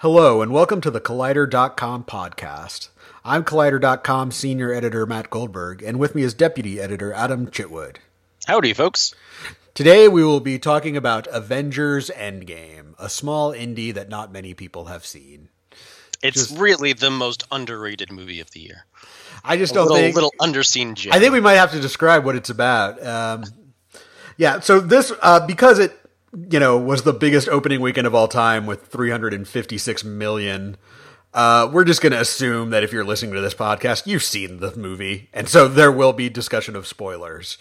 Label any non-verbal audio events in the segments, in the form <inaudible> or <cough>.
Hello, and welcome to the Collider.com podcast. I'm Collider.com senior editor Matt Goldberg, and with me is deputy editor Adam Chitwood. Howdy, folks. Today we will be talking about Avengers Endgame, a small indie that not many people have seen. It's Just, really the most underrated movie of the year. I just a don't little, think little underseen gem. I think we might have to describe what it's about. Um, yeah, so this uh, because it you know was the biggest opening weekend of all time with 356 million. Uh, we're just going to assume that if you're listening to this podcast, you've seen the movie, and so there will be discussion of spoilers.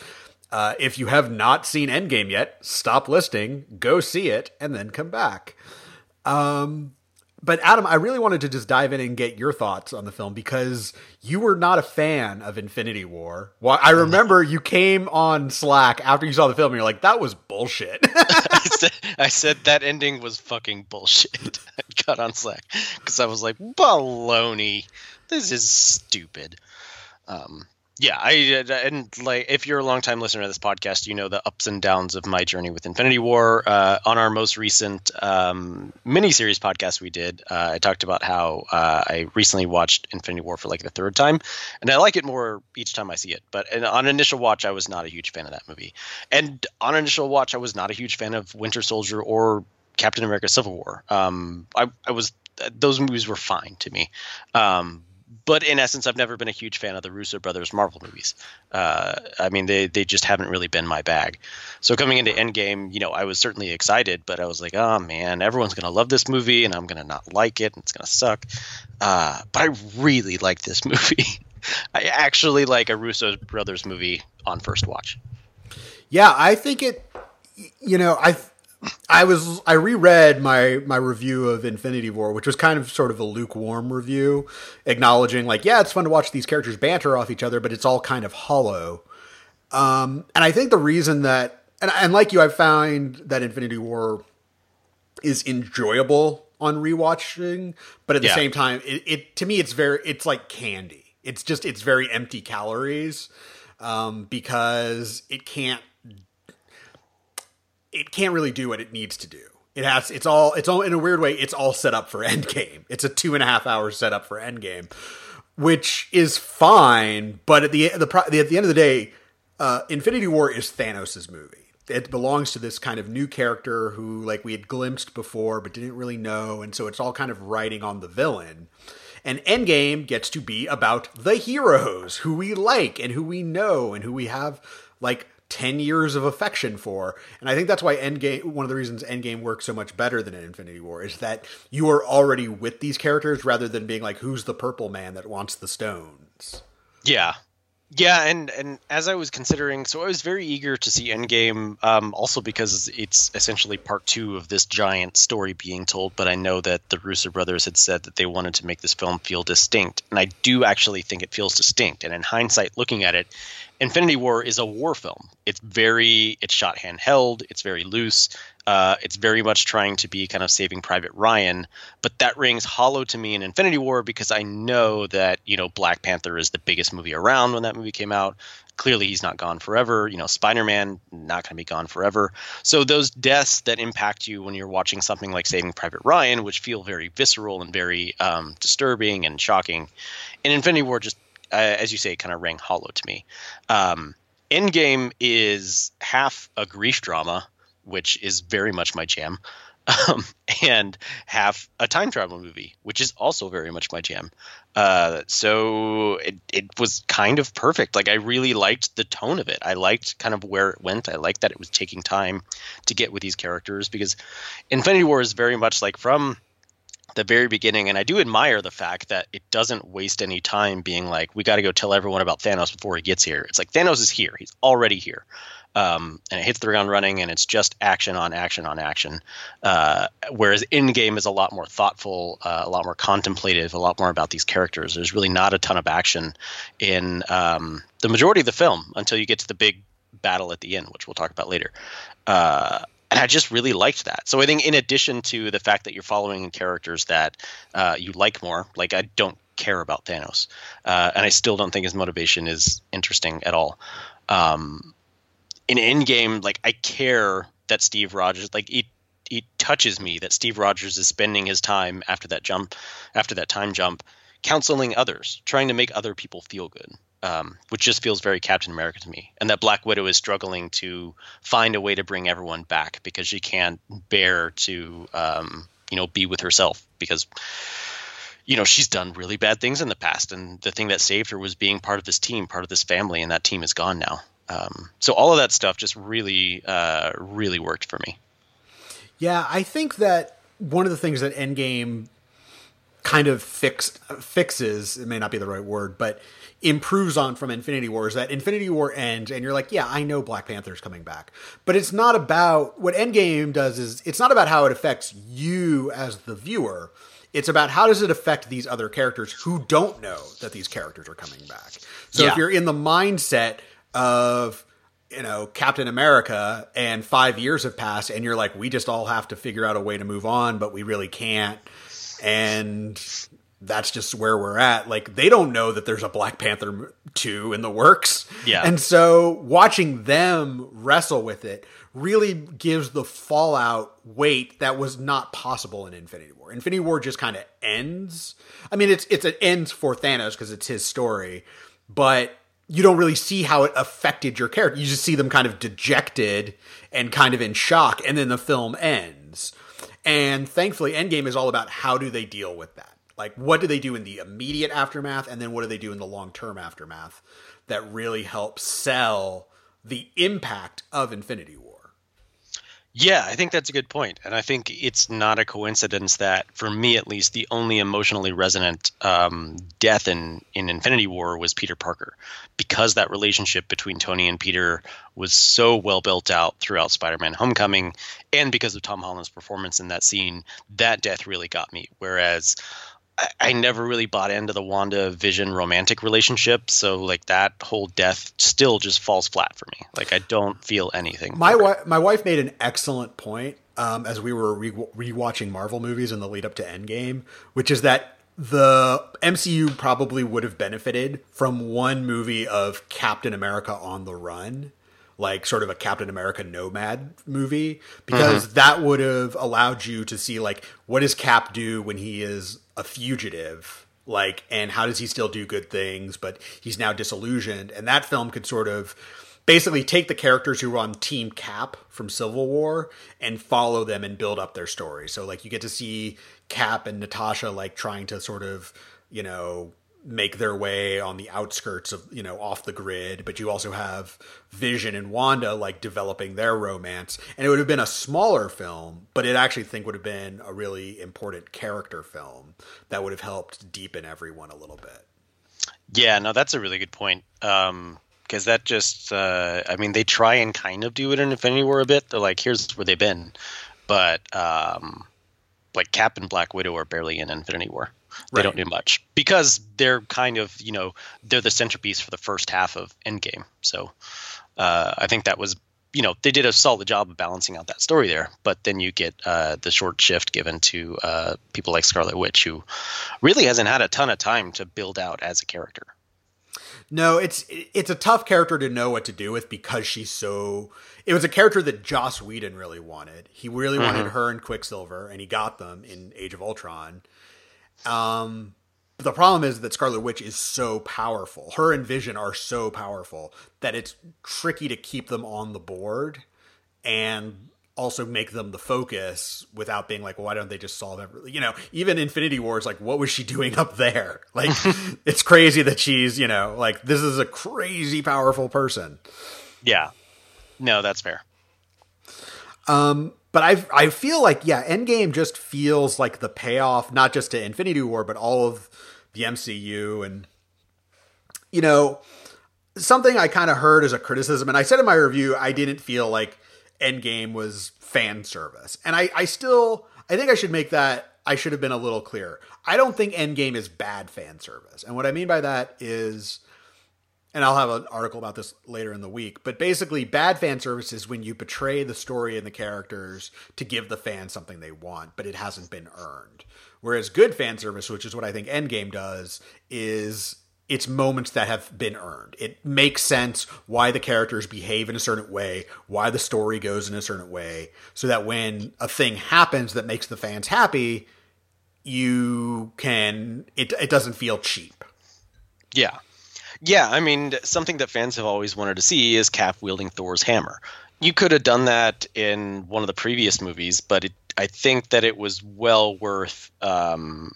Uh, if you have not seen Endgame yet, stop listening, go see it, and then come back. Um, but Adam, I really wanted to just dive in and get your thoughts on the film because you were not a fan of Infinity War. Well, I remember you came on Slack after you saw the film and you're like, that was bullshit. <laughs> I, said, I, said, that ending was fucking bullshit. <laughs> I got on Slack because I was like, baloney. This is stupid. Um, yeah, I uh, and like if you're a long time listener to this podcast, you know the ups and downs of my journey with Infinity War. Uh, on our most recent um, miniseries podcast we did, uh, I talked about how uh, I recently watched Infinity War for like the third time, and I like it more each time I see it. But on initial watch, I was not a huge fan of that movie, and on initial watch, I was not a huge fan of Winter Soldier or Captain America: Civil War. Um, I, I was those movies were fine to me. Um, but in essence, I've never been a huge fan of the Russo brothers Marvel movies. Uh, I mean, they they just haven't really been my bag. So coming into Endgame, you know, I was certainly excited, but I was like, oh man, everyone's gonna love this movie, and I'm gonna not like it, and it's gonna suck. Uh, but I really like this <laughs> movie. I actually like a Russo brothers movie on first watch. Yeah, I think it. You know, I I was I reread my my review of Infinity War, which was kind of sort of a lukewarm review, acknowledging like, yeah, it's fun to watch these characters banter off each other, but it's all kind of hollow. Um, and I think the reason that and, and like you, I find that Infinity War is enjoyable on rewatching, but at the yeah. same time, it, it to me it's very it's like candy. It's just it's very empty calories um, because it can't it can't really do what it needs to do. It has it's all it's all in a weird way. It's all set up for <laughs> Endgame. It's a two and a half hour setup for Endgame, which is fine. But at the the, the at the end of the day, uh, Infinity War is Thanos' movie. It belongs to this kind of new character who like we had glimpsed before but didn't really know, and so it's all kind of writing on the villain. And Endgame gets to be about the heroes who we like and who we know and who we have like 10 years of affection for. And I think that's why Endgame, one of the reasons Endgame works so much better than Infinity War is that you are already with these characters rather than being like, who's the purple man that wants the stones? Yeah. Yeah, and and as I was considering, so I was very eager to see Endgame, um, also because it's essentially part two of this giant story being told. But I know that the Russo brothers had said that they wanted to make this film feel distinct, and I do actually think it feels distinct. And in hindsight, looking at it, Infinity War is a war film. It's very, it's shot handheld. It's very loose. Uh, it's very much trying to be kind of Saving Private Ryan, but that rings hollow to me in Infinity War because I know that you know Black Panther is the biggest movie around when that movie came out. Clearly, he's not gone forever. You know, Spider Man not going to be gone forever. So those deaths that impact you when you're watching something like Saving Private Ryan, which feel very visceral and very um, disturbing and shocking, in Infinity War just uh, as you say, it kind of rang hollow to me. Um, Endgame is half a grief drama, which is very much my jam, <laughs> um, and half a time travel movie, which is also very much my jam. Uh, so it, it was kind of perfect. Like I really liked the tone of it. I liked kind of where it went. I liked that it was taking time to get with these characters because Infinity War is very much like from the very beginning, and I do admire the fact that it doesn't waste any time being like, we got to go tell everyone about Thanos before he gets here. It's like Thanos is here; he's already here, um, and it hits the ground running, and it's just action on action on action. Uh, whereas game, is a lot more thoughtful, uh, a lot more contemplative, a lot more about these characters. There's really not a ton of action in um, the majority of the film until you get to the big battle at the end, which we'll talk about later. Uh, and I just really liked that. So I think in addition to the fact that you're following characters that uh, you like more, like I don't care about Thanos, uh, and I still don't think his motivation is interesting at all. Um, in Endgame, like I care that Steve Rogers, like it, it touches me that Steve Rogers is spending his time after that jump, after that time jump, counseling others, trying to make other people feel good, um, which just feels very Captain America to me. And that Black Widow is struggling to find a way to bring everyone back because she can't bear to, um, you know, be with herself because you know she's done really bad things in the past. And the thing that saved her was being part of this team part of this family and that team is gone now. Um, so all of that stuff just really uh, really worked for me. Yeah i think that one of the things that endgame kind of fixed fixes it may not be the right word but improves on from infinity war is that infinity war ends and you're like yeah i know black panther's coming back but it's not about what endgame does is it's not about how it affects you as the viewer it's about how does it affect these other characters who don't know that these characters are coming back. So yeah. if you're in the mindset of you know Captain America and 5 years have passed and you're like we just all have to figure out a way to move on but we really can't and that's just where we're at. Like they don't know that there's a Black Panther 2 in the works. Yeah. And so watching them wrestle with it really gives the fallout weight that was not possible in Infinity War. Infinity War just kind of ends. I mean, it's it's an ends for Thanos because it's his story, but you don't really see how it affected your character. You just see them kind of dejected and kind of in shock, and then the film ends. And thankfully, Endgame is all about how do they deal with that. Like, what do they do in the immediate aftermath, and then what do they do in the long term aftermath that really helps sell the impact of Infinity War. Yeah, I think that's a good point, and I think it's not a coincidence that, for me at least, the only emotionally resonant um, death in in Infinity War was Peter Parker, because that relationship between Tony and Peter was so well built out throughout Spider-Man: Homecoming, and because of Tom Holland's performance in that scene, that death really got me. Whereas I, I never really bought into the Wanda Vision romantic relationship, so like that whole death still just falls flat for me. Like I don't feel anything. My wife, my wife made an excellent point um, as we were re- rewatching Marvel movies in the lead up to Endgame, which is that the MCU probably would have benefited from one movie of Captain America on the run like sort of a Captain America nomad movie because mm-hmm. that would have allowed you to see like what does Cap do when he is a fugitive like and how does he still do good things but he's now disillusioned. And that film could sort of basically take the characters who were on team cap from civil war and follow them and build up their story. So like you get to see cap and natasha like trying to sort of you know make their way on the outskirts of you know off the grid but you also have vision and wanda like developing their romance. And it would have been a smaller film but it actually think would have been a really important character film that would have helped deepen everyone a little bit. Yeah no that's a really good point um because that just uh i mean they try and kind of do it in infinity war a bit. They're like here's where they've been. But um like cap and black widow are barely in infinity war they right. don't do much because they're kind of you know they're the centerpiece for the first half of Endgame. So uh, I think that was you know they did a solid job of balancing out that story there. But then you get uh, the short shift given to uh, people like Scarlet Witch, who really hasn't had a ton of time to build out as a character. No, it's it's a tough character to know what to do with because she's so. It was a character that Joss Whedon really wanted. He really mm-hmm. wanted her and Quicksilver, and he got them in Age of Ultron. Um, the problem is that Scarlet Witch is so powerful. Her and Vision are so powerful that it's tricky to keep them on the board and also make them the focus without being like, well, why don't they just solve everything? You know, even Infinity Wars, like, what was she doing up there? <laughs> Like, <laughs> it's crazy that she's, you know, like, this is a crazy powerful person. Yeah. No, that's fair. Um, but I I feel like yeah, Endgame just feels like the payoff not just to Infinity War but all of the MCU and you know something I kind of heard as a criticism and I said in my review I didn't feel like Endgame was fan service. And I I still I think I should make that I should have been a little clearer. I don't think Endgame is bad fan service. And what I mean by that is and I'll have an article about this later in the week. But basically, bad fan service is when you betray the story and the characters to give the fans something they want, but it hasn't been earned. Whereas good fan service, which is what I think Endgame does, is it's moments that have been earned. It makes sense why the characters behave in a certain way, why the story goes in a certain way, so that when a thing happens that makes the fans happy, you can it it doesn't feel cheap. Yeah. Yeah, I mean, something that fans have always wanted to see is Cap wielding Thor's hammer. You could have done that in one of the previous movies, but it, I think that it was well worth. Um,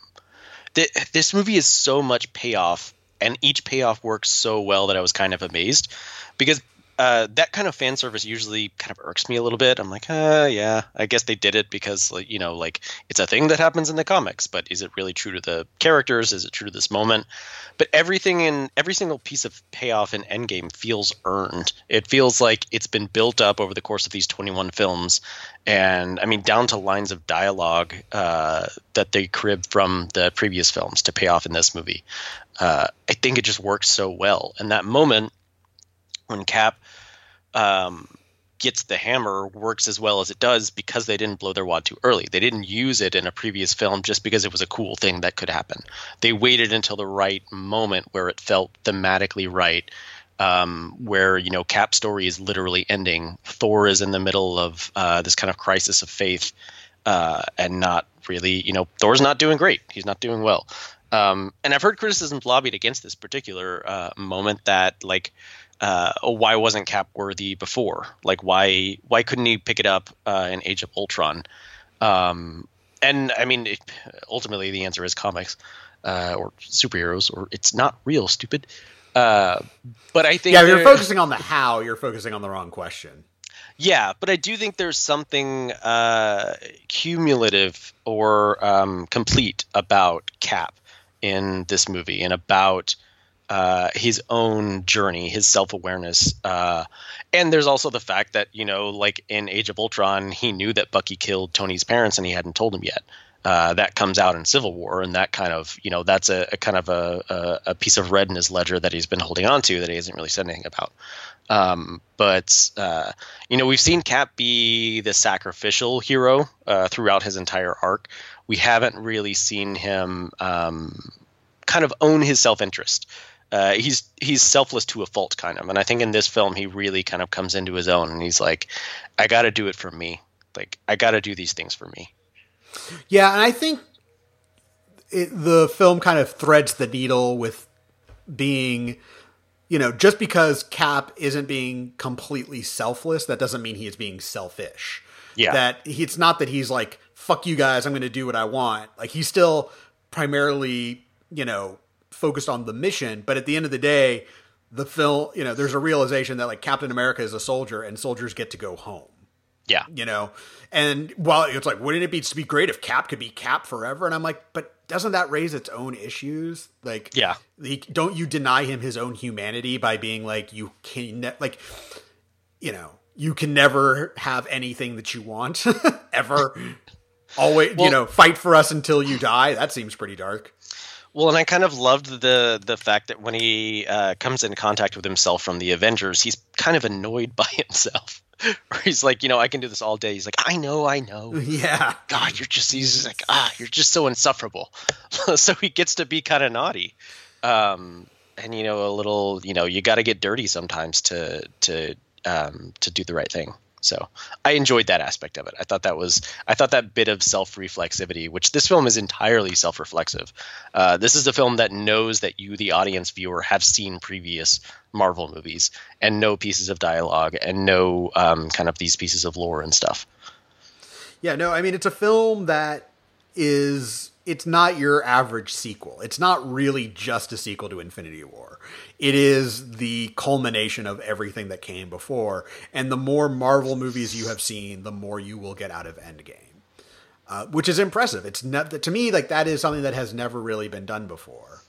th- this movie is so much payoff, and each payoff works so well that I was kind of amazed because uh, that kind of fan service usually kind of irks me a little bit. I'm like, uh, yeah, I guess they did it because, you know, like it's a thing that happens in the comics, but is it really true to the characters? Is it true to this moment? But everything in every single piece of payoff in Endgame feels earned. It feels like it's been built up over the course of these 21 films, and I mean, down to lines of dialogue uh, that they crib from the previous films to pay off in this movie. Uh, I think it just works so well, and that moment when Cap um, gets the hammer works as well as it does because they didn't blow their wad too early. They didn't use it in a previous film just because it was a cool thing that could happen. They waited until the right moment where it felt thematically right. Um, where you know Cap's story is literally ending. Thor is in the middle of uh, this kind of crisis of faith, uh, and not really. You know, Thor's not doing great. He's not doing well. Um, and I've heard criticisms lobbied against this particular uh, moment that like uh, why wasn't Cap worthy before? Like why why couldn't he pick it up uh, in Age of Ultron? Um, and I mean, it, ultimately the answer is comics uh, or superheroes, or it's not real. Stupid. Uh, but I think yeah, you're focusing on the how. You're focusing on the wrong question. Yeah, but I do think there's something uh, cumulative or um, complete about Cap in this movie and about uh, his own journey, his self awareness. Uh, and there's also the fact that, you know, like in Age of Ultron, he knew that Bucky killed Tony's parents and he hadn't told him yet. Uh, that comes out in Civil War, and that kind of, you know, that's a, a kind of a, a, a, piece of red in his ledger that he's been holding on to that he hasn't really said anything about. Um, but, uh, you know, we've seen Cap be the sacrificial hero uh, throughout his entire arc. We haven't really seen him um, kind of own his self interest uh, he's he's selfless to a fault, kind of. And I think in this film, he really kind of comes into his own, and he's like, "I got to do it for me. Like, I got to do these things for me." Yeah, and I think it, the film kind of threads the needle with being, you know, just because Cap isn't being completely selfless, that doesn't mean he is being selfish. Yeah, that he, it's not that he's like, "Fuck you guys, I'm going to do what I want." Like he's still primarily, you know focused on the mission, but at the end of the day, the film, you know, there's a realization that like Captain America is a soldier and soldiers get to go home. Yeah. You know, and while it's like, wouldn't it be to be great if Cap could be Cap forever? And I'm like, but doesn't that raise its own issues? Like, yeah, he, don't you deny him his own humanity by being like, you can, ne- like, you know, you can never have anything that you want <laughs> ever. Always, well, you know, fight for us until you die. That seems pretty dark. Well, and I kind of loved the the fact that when he uh, comes in contact with himself from the Avengers, he's kind of annoyed <laughs> by himself. Where he's like, you know, I can do this all day. He's like, I know, I know. <laughs> Yeah. God, you're just he's like, ah, you're just so insufferable. <laughs> so he gets to be kind of naughty. Um, and you know, a little, you know, you got to get dirty sometimes to to um, to do the right thing. So I enjoyed that aspect of it. I thought that was I thought that bit of self reflexivity, which this film is entirely self reflexive. Uh, this is a film that knows that you, the audience viewer, have seen previous Marvel movies and know pieces of dialogue and know um, kind of these pieces of lore and stuff. Yeah, no, I mean it's a film that is it's not your average sequel. It's not really just a sequel to Infinity War. It is the culmination of everything that came before. And the more Marvel movies you have seen, the more you will get out of Endgame. Uh, which is impressive. It's not, to me like that is something that has never really been done before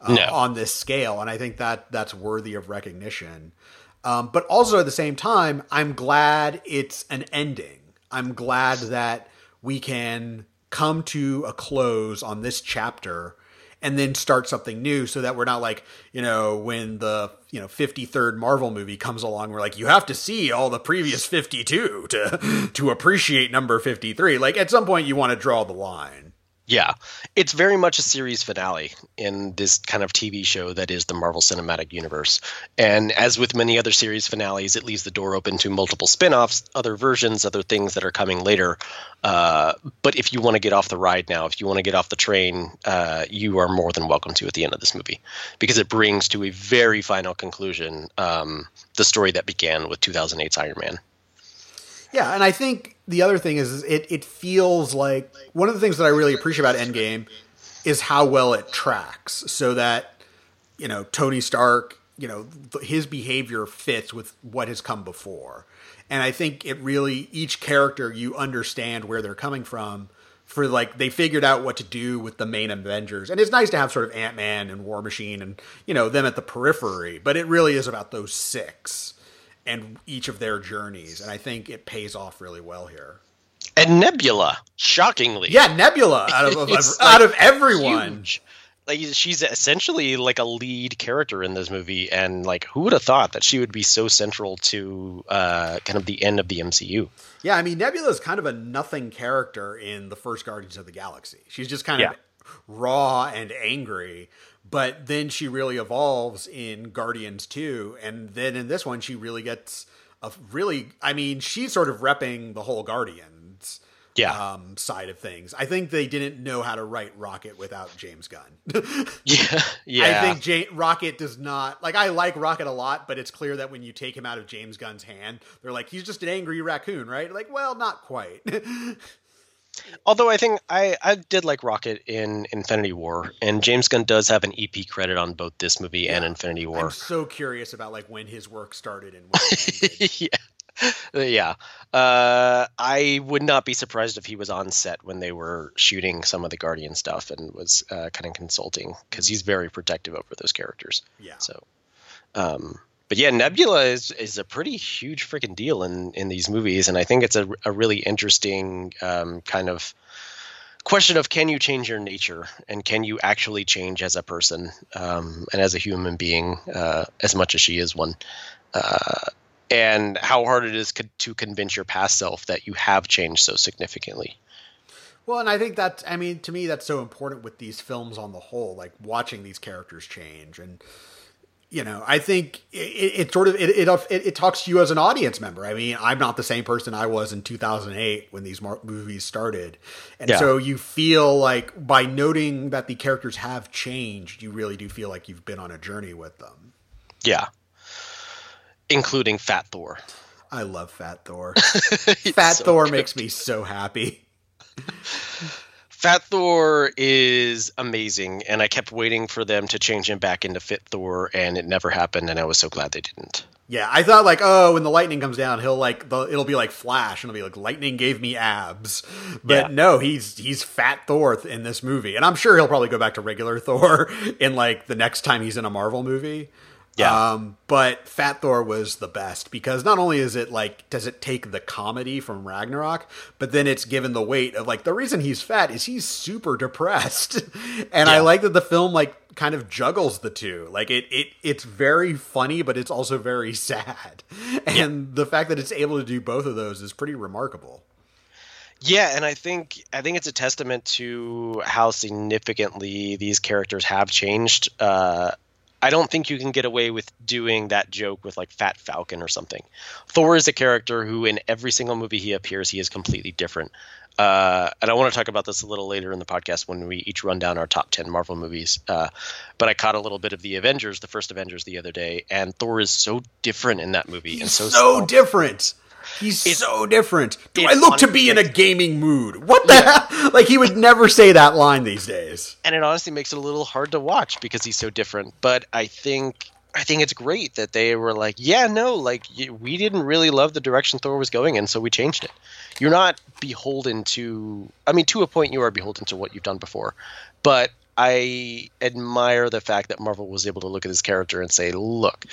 uh, no. on this scale, and I think that that's worthy of recognition. Um, but also at the same time, I'm glad it's an ending. I'm glad that we can come to a close on this chapter and then start something new so that we're not like you know when the you know 53rd marvel movie comes along we're like you have to see all the previous 52 to <laughs> to appreciate number 53 like at some point you want to draw the line Yeah, it's very much a series finale in this kind of TV show that is the Marvel Cinematic Universe. And as with many other series finales, it leaves the door open to multiple spin offs, other versions, other things that are coming later. Uh, but if you want to get off the ride now, if you want to get off the train, uh, you are more than welcome to at the end of this movie because it brings to a very final conclusion um, the story that began with 2008's Iron Man. Yeah, and I think the other thing is it it feels like one of the things that I really appreciate about Endgame is how well it tracks, so that you know Tony Stark, you know his behavior fits with what has come before, and I think it really each character you understand where they're coming from. For like they figured out what to do with the main Avengers, and it's nice to have sort of Ant Man and War Machine and you know them at the periphery, but it really is about those six and each of their journeys, and I think it pays off really well here. And Nebula, shockingly, yeah, Nebula out of, <laughs> of out of everyone. huge. Like she's essentially like a lead character in this movie, and like who would have thought that she would be so central to uh, kind of the end of the MCU? Yeah, I mean Nebula is kind of a nothing character in the first Guardians of the Galaxy. She's just kind of raw and angry, but then she really evolves in Guardians 2 and then in this one she really gets a really I mean she's sort of repping the whole Guardians Yeah, um, side of things. I think they didn't know how to write Rocket without James Gunn. yeah, <laughs> <laughs> yeah. I think J- Rocket does not like. I like Rocket a lot, but it's clear that when you take him out of James Gunn's hand, they're like, he's just an angry raccoon, right? Like, well, not quite. <laughs> Although I think I, I did like Rocket in Infinity War, and James Gunn does have an EP credit on both this movie and Infinity War. I'm so curious about like when his work started and <laughs> when yeah, <laughs> yeah. Uh, I would not be surprised if he was on set when they were shooting some of the Guardian stuff and was uh, kind of consulting because he's very protective over those characters. yeah. So, um, but yeah, Nebula is is a pretty huge freaking deal in in these movies, and I think it's a a really interesting um, kind of question of can you change your nature and can you actually change as a person um, and as a human being uh, as much as she is one. Uh, and how hard it is to convince your past self that you have changed so significantly. Well, and I think that's, I mean to me that's so important with these films on the whole, like watching these characters change and you know, I think it, it sort of it, it it talks to you as an audience member. I mean, I'm not the same person I was in 2008 when these mar- movies started, and Yeah. so you feel like by noting that the characters have changed, you really do feel like you've been on a journey with them. Yeah. Including Fat Thor. I love Fat Thor. <laughs> Fat so Thor good. makes me so happy. <laughs> Fat Thor is amazing, and I kept waiting for them to change him back into Fit Thor, and it never happened, and I was so glad they didn't. Yeah, I thought like, oh, when the lightning comes down, he'll like the it'll be like Flash, and it'll be like lightning gave me abs. But Yeah. no, he's he's Fat Thor in this movie, and I'm sure he'll probably go back to regular <laughs> Thor in like the next time he's in a Marvel movie. Yeah. Um, but Fat Thor was the best because not only is it like does it take the comedy from Ragnarok, but then it's given the weight of like the reason he's fat is he's super depressed, <laughs> and I like that the film like kind of juggles the two. Like it it it's very funny, but it's also very <laughs> sad, and the fact that it's able to do both of those is pretty remarkable. Yeah, and I think I think it's a testament to how significantly these characters have changed. Uh, I don't think you can get away with doing that joke with like Fat Falcon or something. Thor is a character who, in every single movie he appears, he is completely different. Uh, and I want to talk about this a little later in the podcast when we each run down our top 10 Marvel movies. Uh, but I caught a little bit of the Avengers, the first Avengers, the other day, and Thor is so different in that movie. and He's so, so, small. different. He's It's- so different. Do I look to be in a gaming mood? What the hell? Like he would never say that line these days. and it honestly makes it a little hard to watch because he's so different. But I think I think it's great that they were like, yeah, no, like we didn't really love the direction Thor was going in, so we changed it. You're not beholden to. I mean, to a point, you are beholden to what you've done before, but I admire the fact that Marvel was able to look at his character and say, look.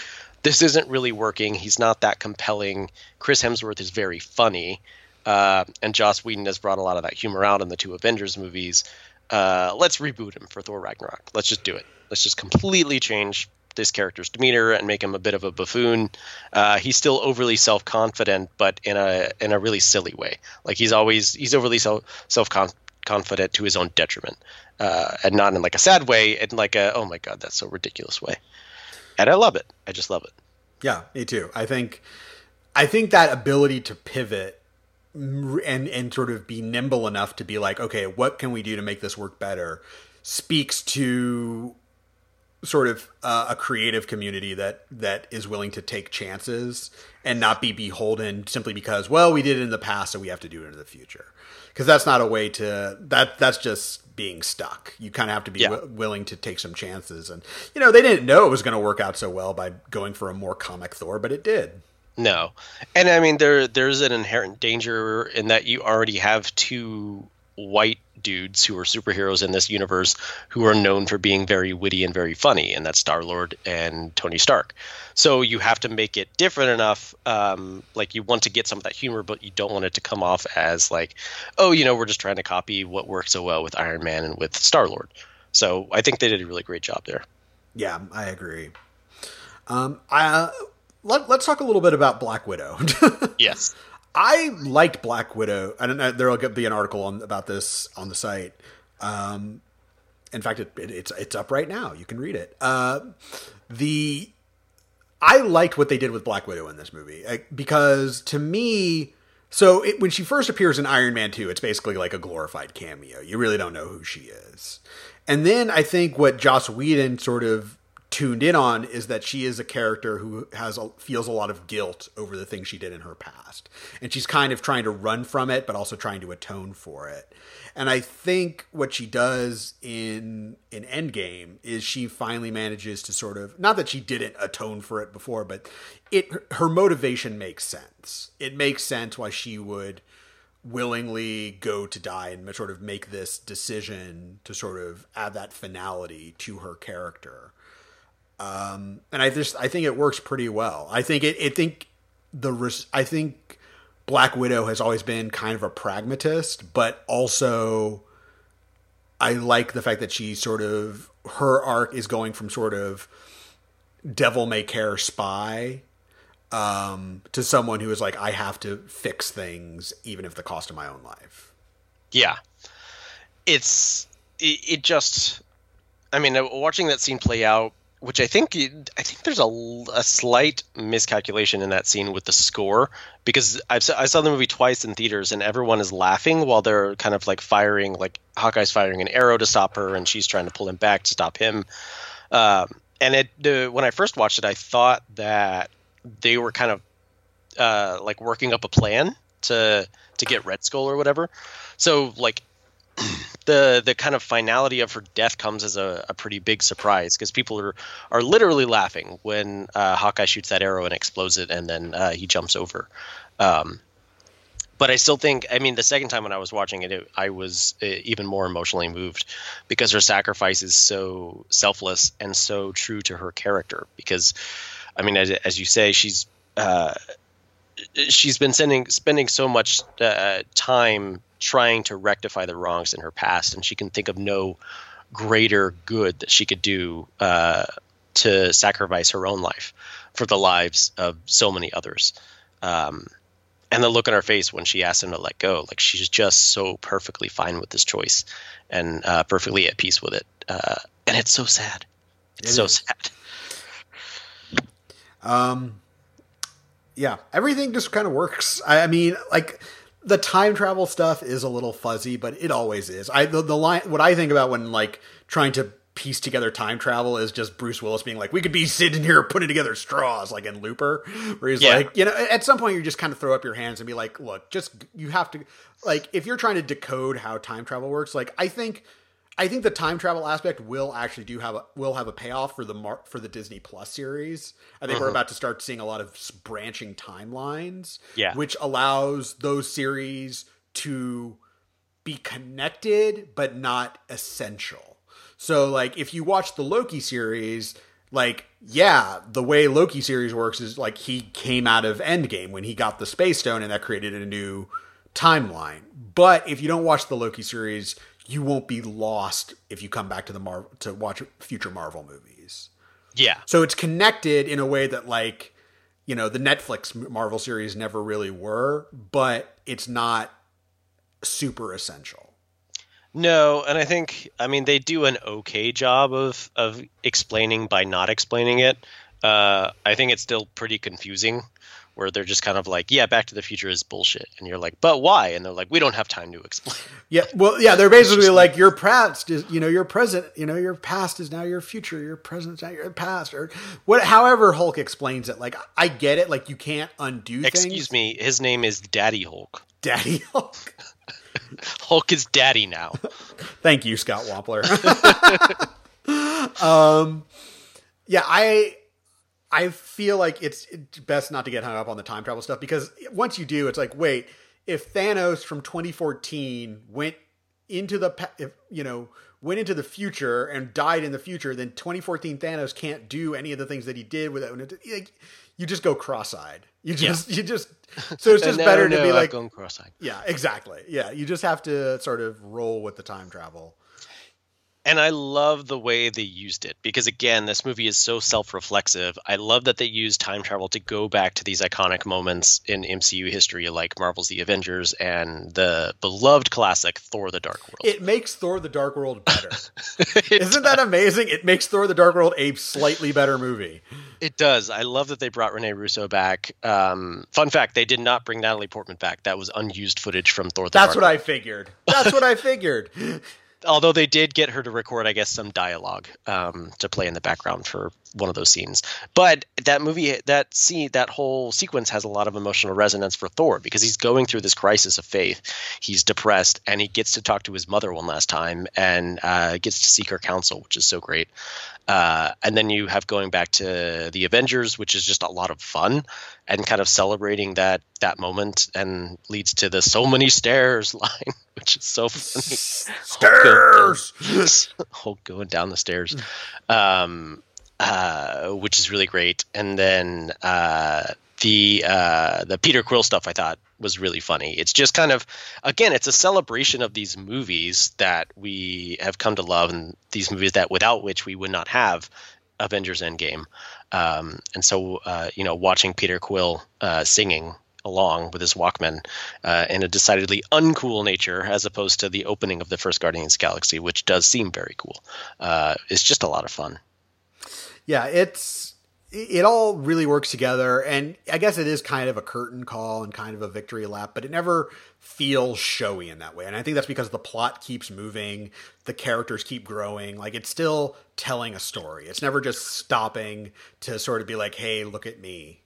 This isn't really working. He's not that compelling. Chris Hemsworth is very funny, uh, and Joss Whedon has brought a lot of that humor out in the two Avengers movies uh, let's reboot him for Thor Ragnarok. Let's just do it. Let's just completely change this character's demeanor and make him a bit of a buffoon. Uh, he's still overly self confident, but in a in a really silly way. Like he's always he's overly self self confident to his own detriment, uh, and not in like a sad way, in like a oh my god, that's so ridiculous way. And I love it. I just love it. Yeah, me too. I think, I think that ability to pivot and and sort of be nimble enough to be like, okay, what can we do to make this work better, speaks to sort of uh, a creative community that that is willing to take chances and not be beholden simply because well we did it in the past so we have to do it in the future because that's not a way to that that's just being stuck. You kind of have to be yeah. w- willing to take some chances. And you know they didn't know it was going to work out so well by going for a more comic thor but it did. No. And i mean there there's an inherent danger in that you already have two white dudes who are superheroes in this universe who are known for being very witty and very funny, and that's Star Lord and Tony Stark. So you have to make it different enough. Um, like you want to get some of that humor, but you don't want it to come off as like, oh, you know, we're just trying to copy what works so well with Iron Man and with Star Lord. So I think they did a really great job there. Yeah, I agree. Um, I, uh, let, us talk a little bit about Black Widow. <laughs> yes. I liked Black Widow. I don't know. There'll be an article on about this on the site. Um, in fact, it, it, it's it's up right now. You can read it. Uh, the I liked what they did with Black Widow in this movie because to me, so it, when she first appears in Iron Man Two, it's basically like a glorified cameo. You really don't know who she is. And then I think what Joss Whedon sort of tuned in on is that she is a character who has a, feels a lot of guilt over the things she did in her past, and she's kind of trying to run from it, but also trying to atone for it. And I think what she does in in Endgame is she finally manages to sort of not that she didn't atone for it before, but it her motivation makes sense. It makes sense why she would willingly go to die and sort of make this decision to sort of add that finality to her character um, and I just I think it works pretty well. I think it. I think the Res- I think Black Widow has always been kind of a pragmatist, but also I like the fact that she sort of her arc is going from sort of devil may care spy um, to someone who is like I have to fix things even if the cost of my own life. Yeah, it's it, it just. I mean, watching that scene play out which I think I think there's a, a slight miscalculation in that scene with the score because I've, I saw the movie twice in theaters and everyone is laughing while they're kind of like firing like Hawkeye's firing an arrow to stop her and she's trying to pull him back to stop him. Um, and it when I first watched it, I thought that they were kind of uh, like working up a plan to to get Red Skull or whatever. So like <clears throat> the the kind of finality of her death comes as a, a pretty big surprise because people are are literally laughing when uh, Hawkeye shoots that arrow and explodes it, and then uh, he jumps over. Um, but I still think, I mean, the second time when I was watching it, it I was uh, even more emotionally moved because her sacrifice is so selfless and so true to her character. Because, I mean, as, as you say, she's uh, she's been sending, spending so much uh, time trying to rectify the wrongs in her past, and she can think of no greater good that she could do uh, to sacrifice her own life for the lives of so many others. Um, and the look on her face when she asks him to let go, like she's just so perfectly fine with this choice and uh, perfectly at peace with it. Uh, and it's so sad. It's it so is. sad. Um, yeah, everything just kind of works. I, mean, like the time travel stuff is a little fuzzy, but it always is. I the, the line what I think about when like trying to piece together time travel is just Bruce Willis being like, "We could be sitting here putting together straws," like in Looper, where he's yeah. like, you know, at some point you just kind of throw up your hands and be like, "Look, just you have to like if you're trying to decode how time travel works, like I think." I think the time travel aspect will actually do have a will have a payoff for the Mar- for the Disney Plus series. I think uh-huh. we're about to start seeing a lot of branching timelines, yeah. which allows those series to be connected but not essential. So, like, if you watch the Loki series, like, yeah, the way Loki series works is like he came out of Endgame when he got the Space Stone, and that created a new timeline. But if you don't watch the Loki series, you won't be lost if you come back to the Marvel to watch future Marvel movies. Yeah. So it's connected in a way that like, you know, the Netflix Marvel series never really were, but it's not super essential. No, and I think I mean they do an okay job of of explaining by not explaining it. Uh, I think it's still pretty confusing, where they're just kind of like, "Yeah, Back to the Future is bullshit," and you're like, "But why?" And they're like, "We don't have time to explain." Yeah, well, yeah, they're basically like your past is, you know, your present, you know, your past is now your future, your present is now your past, or what. However, Hulk explains it. Like, I get it. Like, you can't undo. Things. Excuse things. me, his name is Daddy Hulk. Daddy Hulk. <laughs> Hulk is daddy now. <laughs> Thank you, Scott Wampler. <laughs> um, yeah, I I feel like it's best not to get hung up on the time travel stuff because once you do, it's like, wait, if Thanos from 2014 went into the if you know went into the future and died in the future, then 2014 Thanos can't do any of the things that he did without. Like, you just go cross-eyed. You just yeah. you just <laughs> so it's just no, better no, to be I've like going cross-eyed. yeah, exactly. Yeah, you just have to sort of roll with the time travel. And I love the way they used it because again, this movie is so self-reflexive. I love that they use time travel to go back to these iconic moments in MCU history like Marvel's The Avengers and the beloved classic Thor the Dark World. It makes Thor the Dark World better. <laughs> Isn't that amazing? It makes Thor the Dark World a slightly better movie. It does. I love that they brought Rene Russo back. Um, fun fact: they did not bring Natalie Portman back. That was unused footage from Thor. The That's Dark what I figured. That's what I figured. <laughs> Although they did get her to record, I guess, some dialogue um, to play in the background for one of those scenes. But that movie, that scene, that whole sequence has a lot of emotional resonance for Thor because he's going through this crisis of faith. He's depressed, and he gets to talk to his mother one last time, and uh, gets to seek her counsel, which is so great. Uh, and then you have going back to the Avengers, which is just a lot of fun and kind of celebrating that that moment, and leads to the so many stairs <laughs> line, which is so funny. Stairs, Hulk <laughs> going, Hulk going down the stairs, um, uh, which is really great. And then uh, the uh, the Peter Quill stuff I thought was really funny. It's just kind of again, it's a celebration of these movies that we have come to love, and these movies that without which we would not have Avengers Endgame. Um, and so, uh, you know, watching Peter Quill uh, singing along with his Walkman uh, in a decidedly uncool nature, as opposed to the opening of the first Guardians Galaxy, which does seem very cool, uh, is just a lot of fun. Yeah, it's it all really works together and i guess it is kind of a curtain call and kind of a victory lap but it never feels showy in that way and i think that's because the plot keeps moving the characters keep growing like it's still telling a story. It's never just stopping to sort of be like hey look at me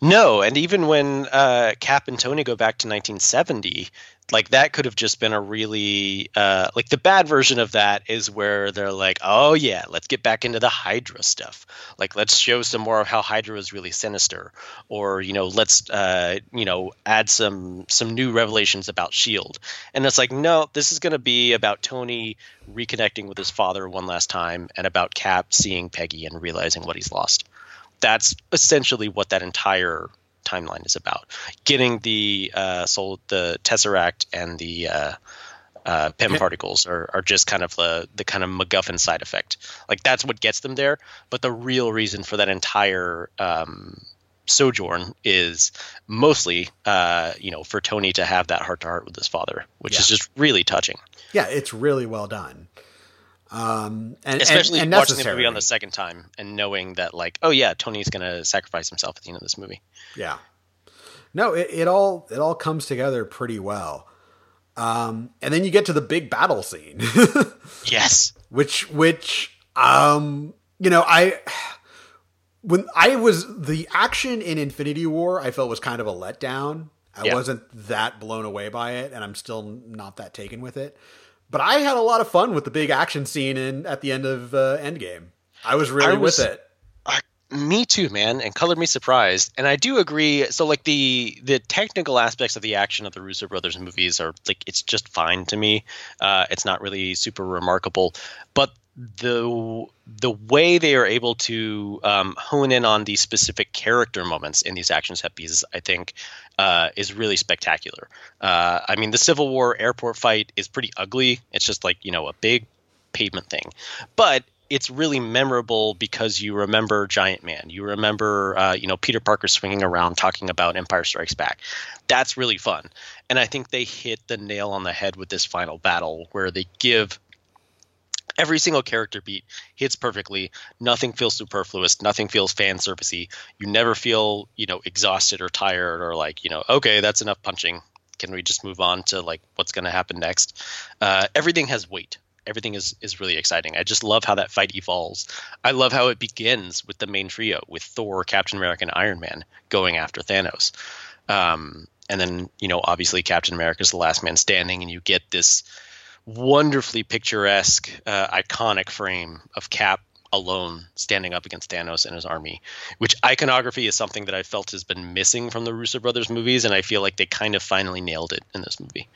no, and even when uh, Cap and Tony go back to 1970, like that could have just been a really uh, like the bad version of that is where they're like, oh yeah, let's get back into the Hydra stuff. Like let's show some more of how Hydra is really sinister, or you know, let's uh, you know add some some new revelations about Shield. And it's like, no, this is going to be about Tony reconnecting with his father one last time, and about Cap seeing Peggy and realizing what he's lost that's essentially what that entire timeline is about. Getting the uh, soul, the tesseract, and the uh, uh, Pym particles are, are just kind of the the kind of MacGuffin side effect. Like that's what gets them there. But the real reason for that entire um, sojourn is mostly, uh, you know, for Tony to have that heart to heart with his father, which Yeah. is just really touching. yeah it's really well done um and Especially and, and watching the movie on the second time and knowing that, like, oh yeah, Tony's gonna sacrifice himself at the end of this movie. Yeah. No, it, it all it all comes together pretty well. Um, and then you get to the big battle scene, <laughs> Yes. which which um, you know, I when I was the action in Infinity War, I felt was kind of a letdown. I Yeah. wasn't that blown away by it, and I'm still not that taken with it. But I had a lot of fun with the big action scene in at the end of uh, Endgame. I was really I was- with it. Me too, man, and colored me surprised. And I do agree. So, like the the technical aspects of the action of the Russo brothers movies are like it's just fine to me. Uh, it's not really super remarkable, but the the way they are able to um, hone in on these specific character moments in these action set pieces, I think, uh, is really spectacular. Uh, I mean, the Civil War airport fight is pretty ugly. It's just like you know a big pavement thing, but it's really memorable because you remember Giant Man. You remember, uh, you know, Peter Parker swinging around talking about Empire Strikes Back. That's really fun. And I think they hit the nail on the head with this final battle where they give every single character beat hits perfectly. Nothing feels superfluous. Nothing feels fan servicey. You never feel, you know, exhausted or tired or like, you know, okay, that's enough punching. Can we just move on to like what's going to happen next? Uh, everything has weight everything is is really exciting. I just love how that fight evolves. I love how it begins with the main trio with Thor, Captain America, and Iron Man going after Thanos. Um, and then you know obviously Captain America is the last man standing, and you get this wonderfully picturesque, uh, iconic frame of Cap alone standing up against Thanos and his army, which iconography is something that I felt has been missing from the Russo brothers movies, and I feel like they kind of finally nailed it in this movie.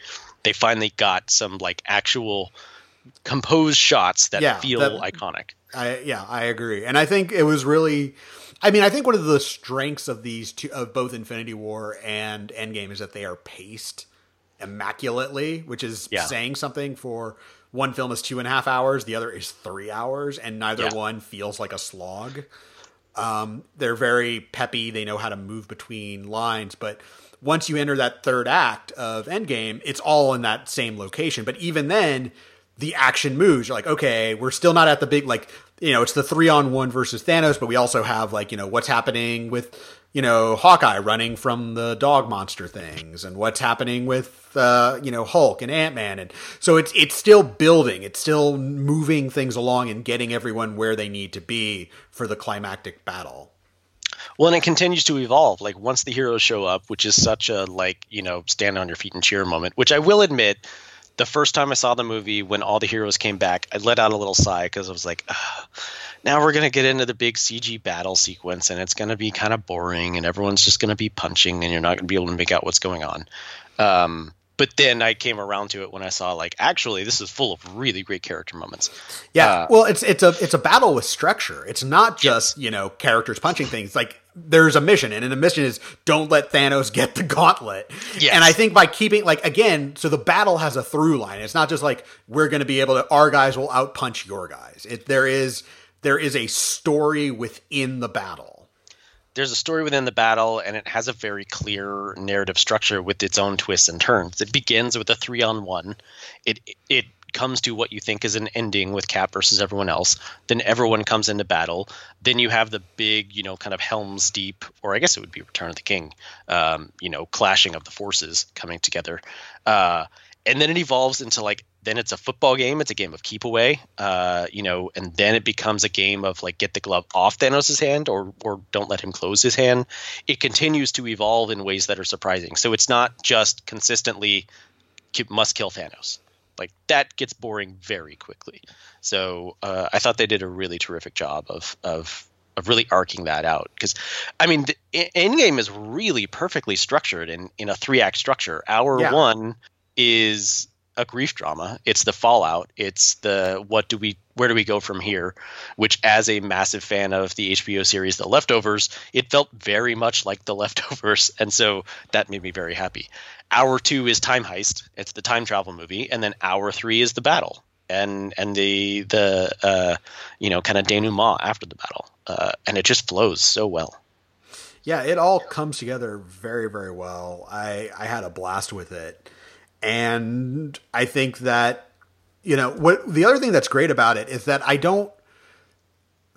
They finally got some like actual composed shots that yeah, feel that, iconic. I, yeah, I agree, and I think it was really. I mean, I think one of the strengths of these two, of both Infinity War and Endgame, is that they are paced immaculately, which is yeah. saying something. For one film is two and a half hours, the other is three hours, and neither yeah. one feels like a slog. Um, they're very peppy. They know how to move between lines, but once you enter that third act of Endgame, it's all in that same location. But even then, the action moves. You're like, okay, we're still not at the big like you know, it's the three on one versus Thanos, but we also have like, you know, what's happening with, you know, Hawkeye running from the dog monster things and what's happening with uh, you know, Hulk and Ant Man and so it's it's still building, it's still moving things along and getting everyone where they need to be for the climactic battle. Well, and it continues to evolve. Like once the heroes show up, which is such a like, you know, stand on your feet and cheer moment, which I will admit the first time I saw the movie, when all the heroes came back, I let out a little sigh because I was like, now we're going to get into the big CG battle sequence and it's going to be kind of boring and everyone's just going to be punching and you're not going to be able to make out what's going on. Um, but then I came around to it when I saw like actually this is full of really great character moments. Yeah, uh, well, it's it's a it's a battle with structure. It's not just you know characters punching things. Like there's a mission, and the mission is don't let Thanos get the gauntlet. Yes. And I think by keeping like again, so the battle has a through line. It's not just like we're going to be able to our guys will outpunch your guys. It there is there is a story within the battle there's a story within the battle and it has a very clear narrative structure with its own twists and turns. It begins with a 3 on 1. It it comes to what you think is an ending with Cap versus everyone else. Then everyone comes into battle. Then you have the big, you know, kind of Helm's Deep, or I guess it would be Return of the King, um, you know, clashing of the forces coming together. Uh, and then it evolves into like then it's a football game. It's a game of keep away, uh, you know, and then it becomes a game of like get the glove off Thanos' hand or or don't let him close his hand. It continues to evolve in ways that are surprising. So it's not just consistently must kill Thanos. Like that gets boring very quickly. So uh, I thought they did a really terrific job of of of really arcing that out because I mean the Endgame is really perfectly structured in in a three act structure. Hour yeah. one is a grief drama. It's the fallout. It's the what do we where do we go from here? Which, as a massive fan of the HBO series The Leftovers, it felt very much like The Leftovers, <laughs> and so that made me very happy. Hour two is Time Heist. It's the time travel movie, and then hour three is the battle and and the the uh, you know kind of denouement after the battle, uh, and it just flows so well. Yeah, it all comes together very very well. I I had a blast with it and I think that you know what the other thing that's great about it is that I don't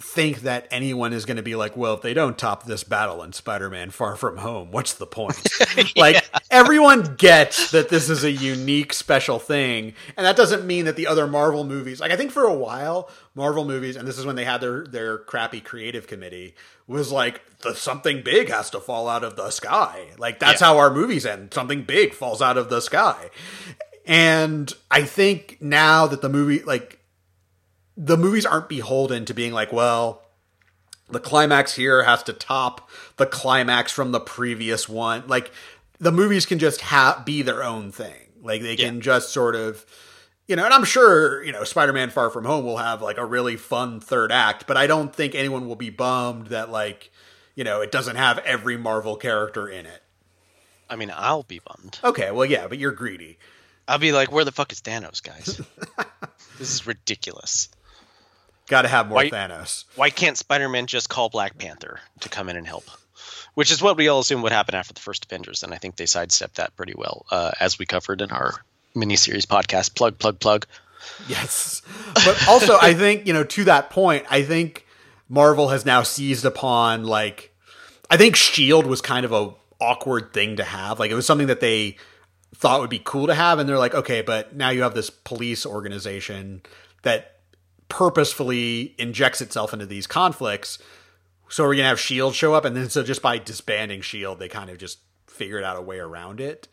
think that anyone is going to be like, well, if they don't top this battle in Spider-Man Far From Home, what's the point? <laughs> yeah. Like everyone gets that this is a unique special thing, and that doesn't mean that the other Marvel movies, like I think for a while, Marvel movies, and this is when they had their their crappy creative committee, was like the something big has to fall out of the sky. Like that's yeah. how our movies end. Something big falls out of the sky. And I think now that the movie like the movies aren't beholden to being like, well, the climax here has to top the climax from the previous one. Like the movies can just ha- be their own thing. Like they can yeah. just sort of you know, and I'm sure, you know, Spider-Man Far From Home will have like a really fun third act, but I don't think anyone will be bummed that like, you know, it doesn't have every Marvel character in it. I mean, I'll be bummed. Okay, well, yeah, but you're greedy. I'll be like, where the fuck is Thanos, guys? <laughs> this is ridiculous. Got to have more Why- Thanos. Why can't Spider-Man just call Black Panther to come in and help? Which is what we all assume would happen after the first Avengers, and I think they sidestepped that pretty well, uh, as we covered in our miniseries podcast. Plug, plug, plug. Yes. But also, I think, you know, to that point, I think Marvel has now seized upon, like, I think S.H.I.E.L.D. was kind of a awkward thing to have. Like, it was something that they thought would be cool to have. And they're like, okay, but now you have this police organization that purposefully injects itself into these conflicts. So we're going to have S.H.I.E.L.D. show up. And then, so just by disbanding S.H.I.E.L.D., they kind of just figured out a way around it.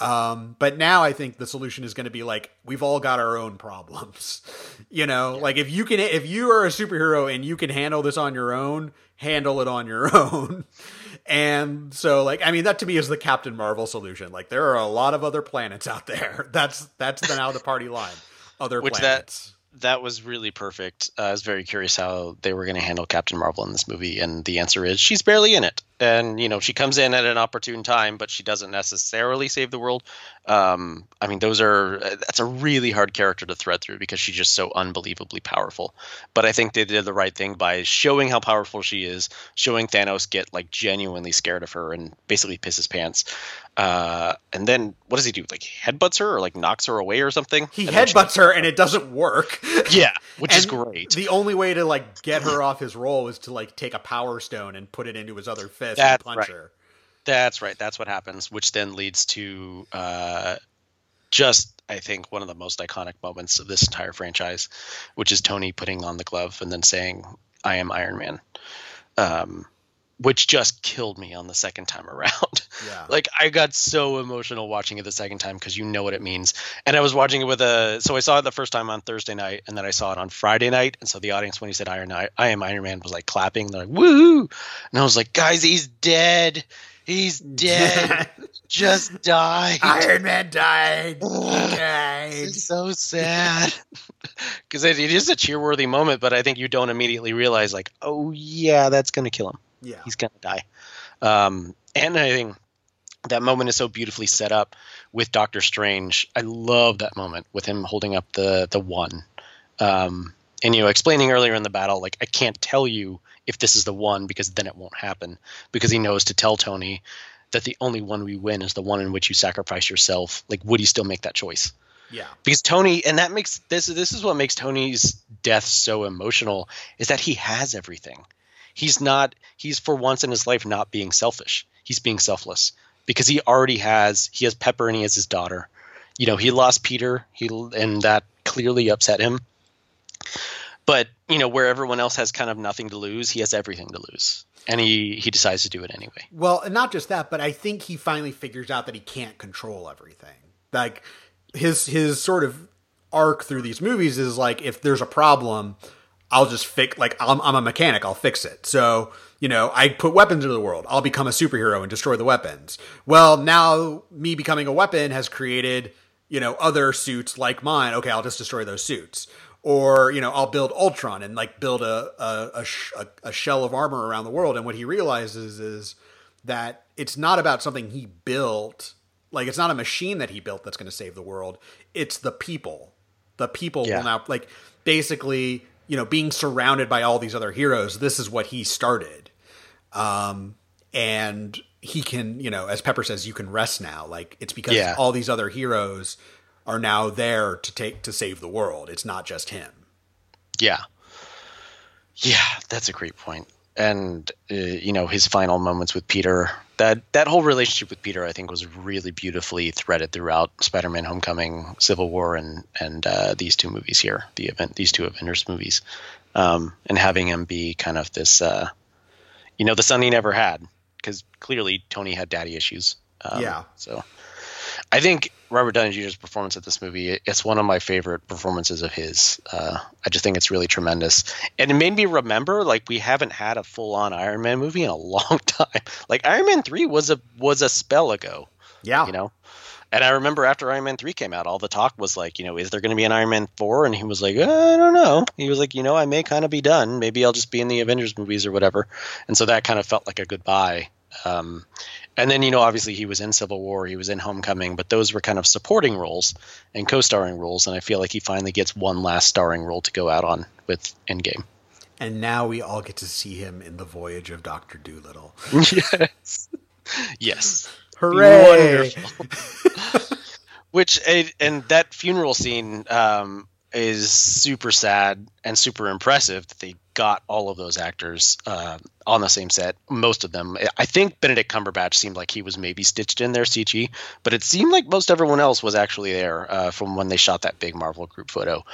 Um, but now I think the solution is going to be like we've all got our own problems. <laughs> You know, like if you can, if you are a superhero and you can handle this on your own, handle it on your <laughs> own. And so, like, I mean, that to me is the Captain Marvel solution. Like, there are a lot of other planets out there. <laughs> That's that's the, now the party line. Other Which planets. That was really perfect. Uh, I was very curious how they were going to handle Captain Marvel in this movie, and the answer is she's barely in it. And you know, she comes in at an opportune time, but she doesn't necessarily save the world. Um, I mean, those are that's a really hard character to thread through because she's just so unbelievably powerful. But I think they did the right thing by showing how powerful she is, showing Thanos get like genuinely scared of her and basically piss his pants. Uh, and then what does he do? Like headbutts her or like knocks her away or something? He then she- headbutts her and it doesn't work. <laughs> Yeah, which is great. The only way to like get her off his roll is to like take a power stone and put it into his other fist That's and punch right. That's right. That's what happens, which then leads to uh, just, I think, one of the most iconic moments of this entire franchise, which is Tony putting on the glove and then saying, I am Iron Man. Um, which just killed me on the second time around. <laughs> Yeah. like I got so emotional watching it the second time because you know what it means. And I was watching it with a so I saw it the first time on Thursday night, and then I saw it on Friday night. And so the audience, when he said Iron I, I am Iron Man, was like clapping. They're like, woo! And I was like, guys, he's dead. He's dead. <laughs> Just died. Iron Man died. <laughs> Died. It's so sad because it, it is a cheerworthy moment, but I think you don't immediately realize like, oh yeah, that's gonna kill him. Yeah. He's gonna die. Um, and I think that moment is so beautifully set up with Doctor Strange. I love that moment with him holding up the the one, um, and you know, explaining earlier in the battle, like I can't tell you if this is the one because then it won't happen because he knows to tell Tony that the only one we win is the one in which you sacrifice yourself. Like, would he still make that choice? Yeah. because Tony and that makes this this is what makes Tony's death so emotional is that he has everything. He's not he's for once in his life not being selfish. He's being selfless because he already has he has Pepper and he has his daughter. You know, he lost Peter, he and that clearly upset him. But, you know, where everyone else has kind of nothing to lose, he has everything to lose. And he he decides to do it anyway. Well, and not just that, but I think he finally figures out that he can't control everything. Like his his sort of arc through these movies is like if there's a problem, I'll just fix like I'm, I'm a mechanic, I'll fix it. So, you know, I put weapons into the world. I'll become a superhero and destroy the weapons. Well, now me becoming a weapon has created, you know, other suits like mine. Okay, I'll just destroy those suits. Or, you know, I'll build Ultron and like build a a, a, sh- a, a shell of armor around the world. And what he realizes is that it's not about something he built. Like it's not a machine that he built that's going to save the world. It's the people. The people Yeah. will now like basically, you know, being surrounded by all these other heroes. This is what he started. Um and he can, you know, as Pepper says, you can rest now. Like it's because Yeah. all these other heroes are now there to take to save the world. It's not just him. Yeah. Yeah, that's a great point. And uh, you know his final moments with Peter. That that whole relationship with Peter, I think, was really beautifully threaded throughout Spider-Man: Homecoming, Civil War, and and uh, these two movies here, the event, these two Avengers movies, um, and having him be kind of this, uh, you know, the son he never had, because clearly Tony had daddy issues. Um, Yeah. So I think Robert Downey Jr.'s performance at this movie, it's one of my favorite performances of his. Uh, I just think it's really tremendous. And it made me remember, like, we haven't had a full on Iron Man movie in a <laughs> long time. Like, Iron Man 3 was a was a spell ago, Yeah. you know? And I remember after Iron Man 3 came out, all the talk was like, you know, is there going to be an Iron Man 4? And he was like, I don't know. He was like, you know, I may kind of be done. Maybe I'll just be in the Avengers movies or whatever. And so that kind of felt like a goodbye Um, and then you know obviously he was in Civil War, he was in Homecoming, but those were kind of supporting roles and co-starring roles, and I feel like he finally gets one last starring role to go out on with Endgame. And now we all get to see him in the Voyage of Doctor Dolittle. <laughs> yes, yes, hooray! <laughs> Which and that funeral scene um, is super sad and super impressive that they got all of those actors uh, on the same set. Most of them. I think Benedict Cumberbatch seemed like he was maybe stitched in there CG, but it seemed like most everyone else was actually there uh, from when they shot that big Marvel group photo.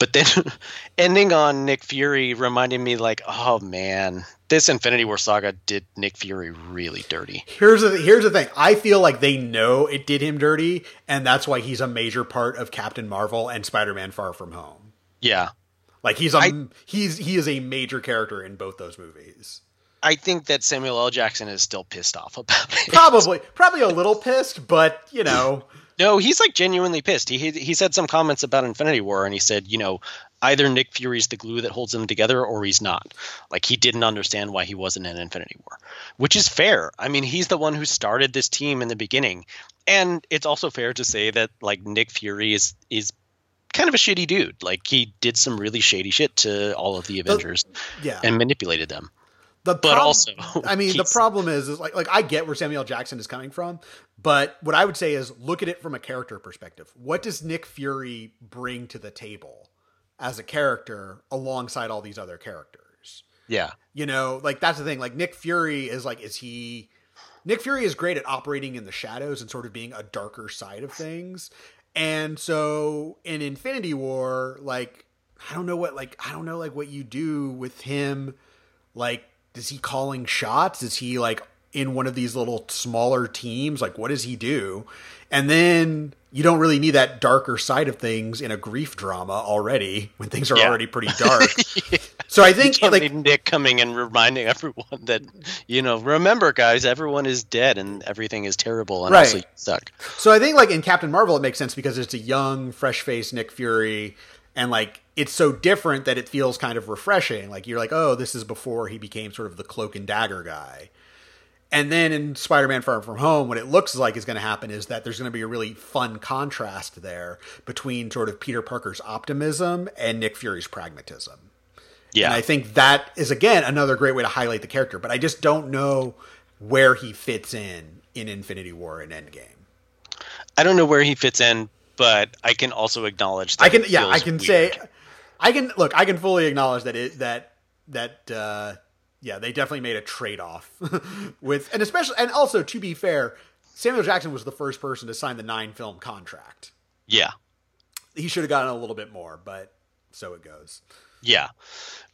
But then <laughs> ending on Nick Fury reminded me like, oh man, this Infinity War saga did Nick Fury really dirty. Here's the here's the thing. I feel like they know it did him dirty, and that's why he's a major part of Captain Marvel and Spider-Man: Far From Home. Yeah, like he's a I, he's he is a major character in both those movies. I think that Samuel L. Jackson is still pissed off about it. Probably, probably a little pissed, but you know. <laughs> No, he's like genuinely pissed. He, he he said some comments about Infinity War, and he said, you know, either Nick Fury's the glue that holds them together, or he's not. Like he didn't understand why he wasn't in Infinity War, which is fair. I mean, he's the one who started this team in the beginning, and it's also fair to say that like Nick Fury is is kind of a shitty dude. Like he did some really shady shit to all of the Avengers, yeah, and manipulated them. The but prob- also, I mean, <laughs> the problem is, is like, like I get where Samuel Jackson is coming from, but what I would say is look at it from a character perspective. What does Nick Fury bring to the table as a character alongside all these other characters? Yeah, you know, like that's the thing. Like Nick Fury is like, is he? Nick Fury is great at operating in the shadows and sort of being a darker side of things. And so in Infinity War, like I don't know what like I don't know like what you do with him. Like, is he calling shots? Is he like in one of these little smaller teams? Like, what does he do? And then you don't really need that darker side of things in a grief drama already when things are yeah. already pretty dark. yeah. <laughs> So I think like Nick coming and reminding everyone that you know, remember guys, everyone is dead and everything is terrible and right. also suck. So I think like in Captain Marvel it makes sense because it's a young, fresh-faced Nick Fury and like it's so different that it feels kind of refreshing. Like you're like, "Oh, this is before he became sort of the cloak and dagger guy." And then in Spider-Man: Far From Home, what it looks like is going to happen is that there's going to be a really fun contrast there between sort of Peter Parker's optimism and Nick Fury's pragmatism. Yeah, and I think that is again another great way to highlight the character. But I just don't know where he fits in in Infinity War and Endgame. I don't know where he fits in, but I can also acknowledge that I can. Yeah, I can weird. say, I can look. I can fully acknowledge that it that that. uh yeah, they definitely made a trade off <laughs> with, and especially, and also to be fair, Samuel Jackson was the first person to sign the nine film contract. Yeah, he should have gotten a little bit more, but so it goes. Yeah,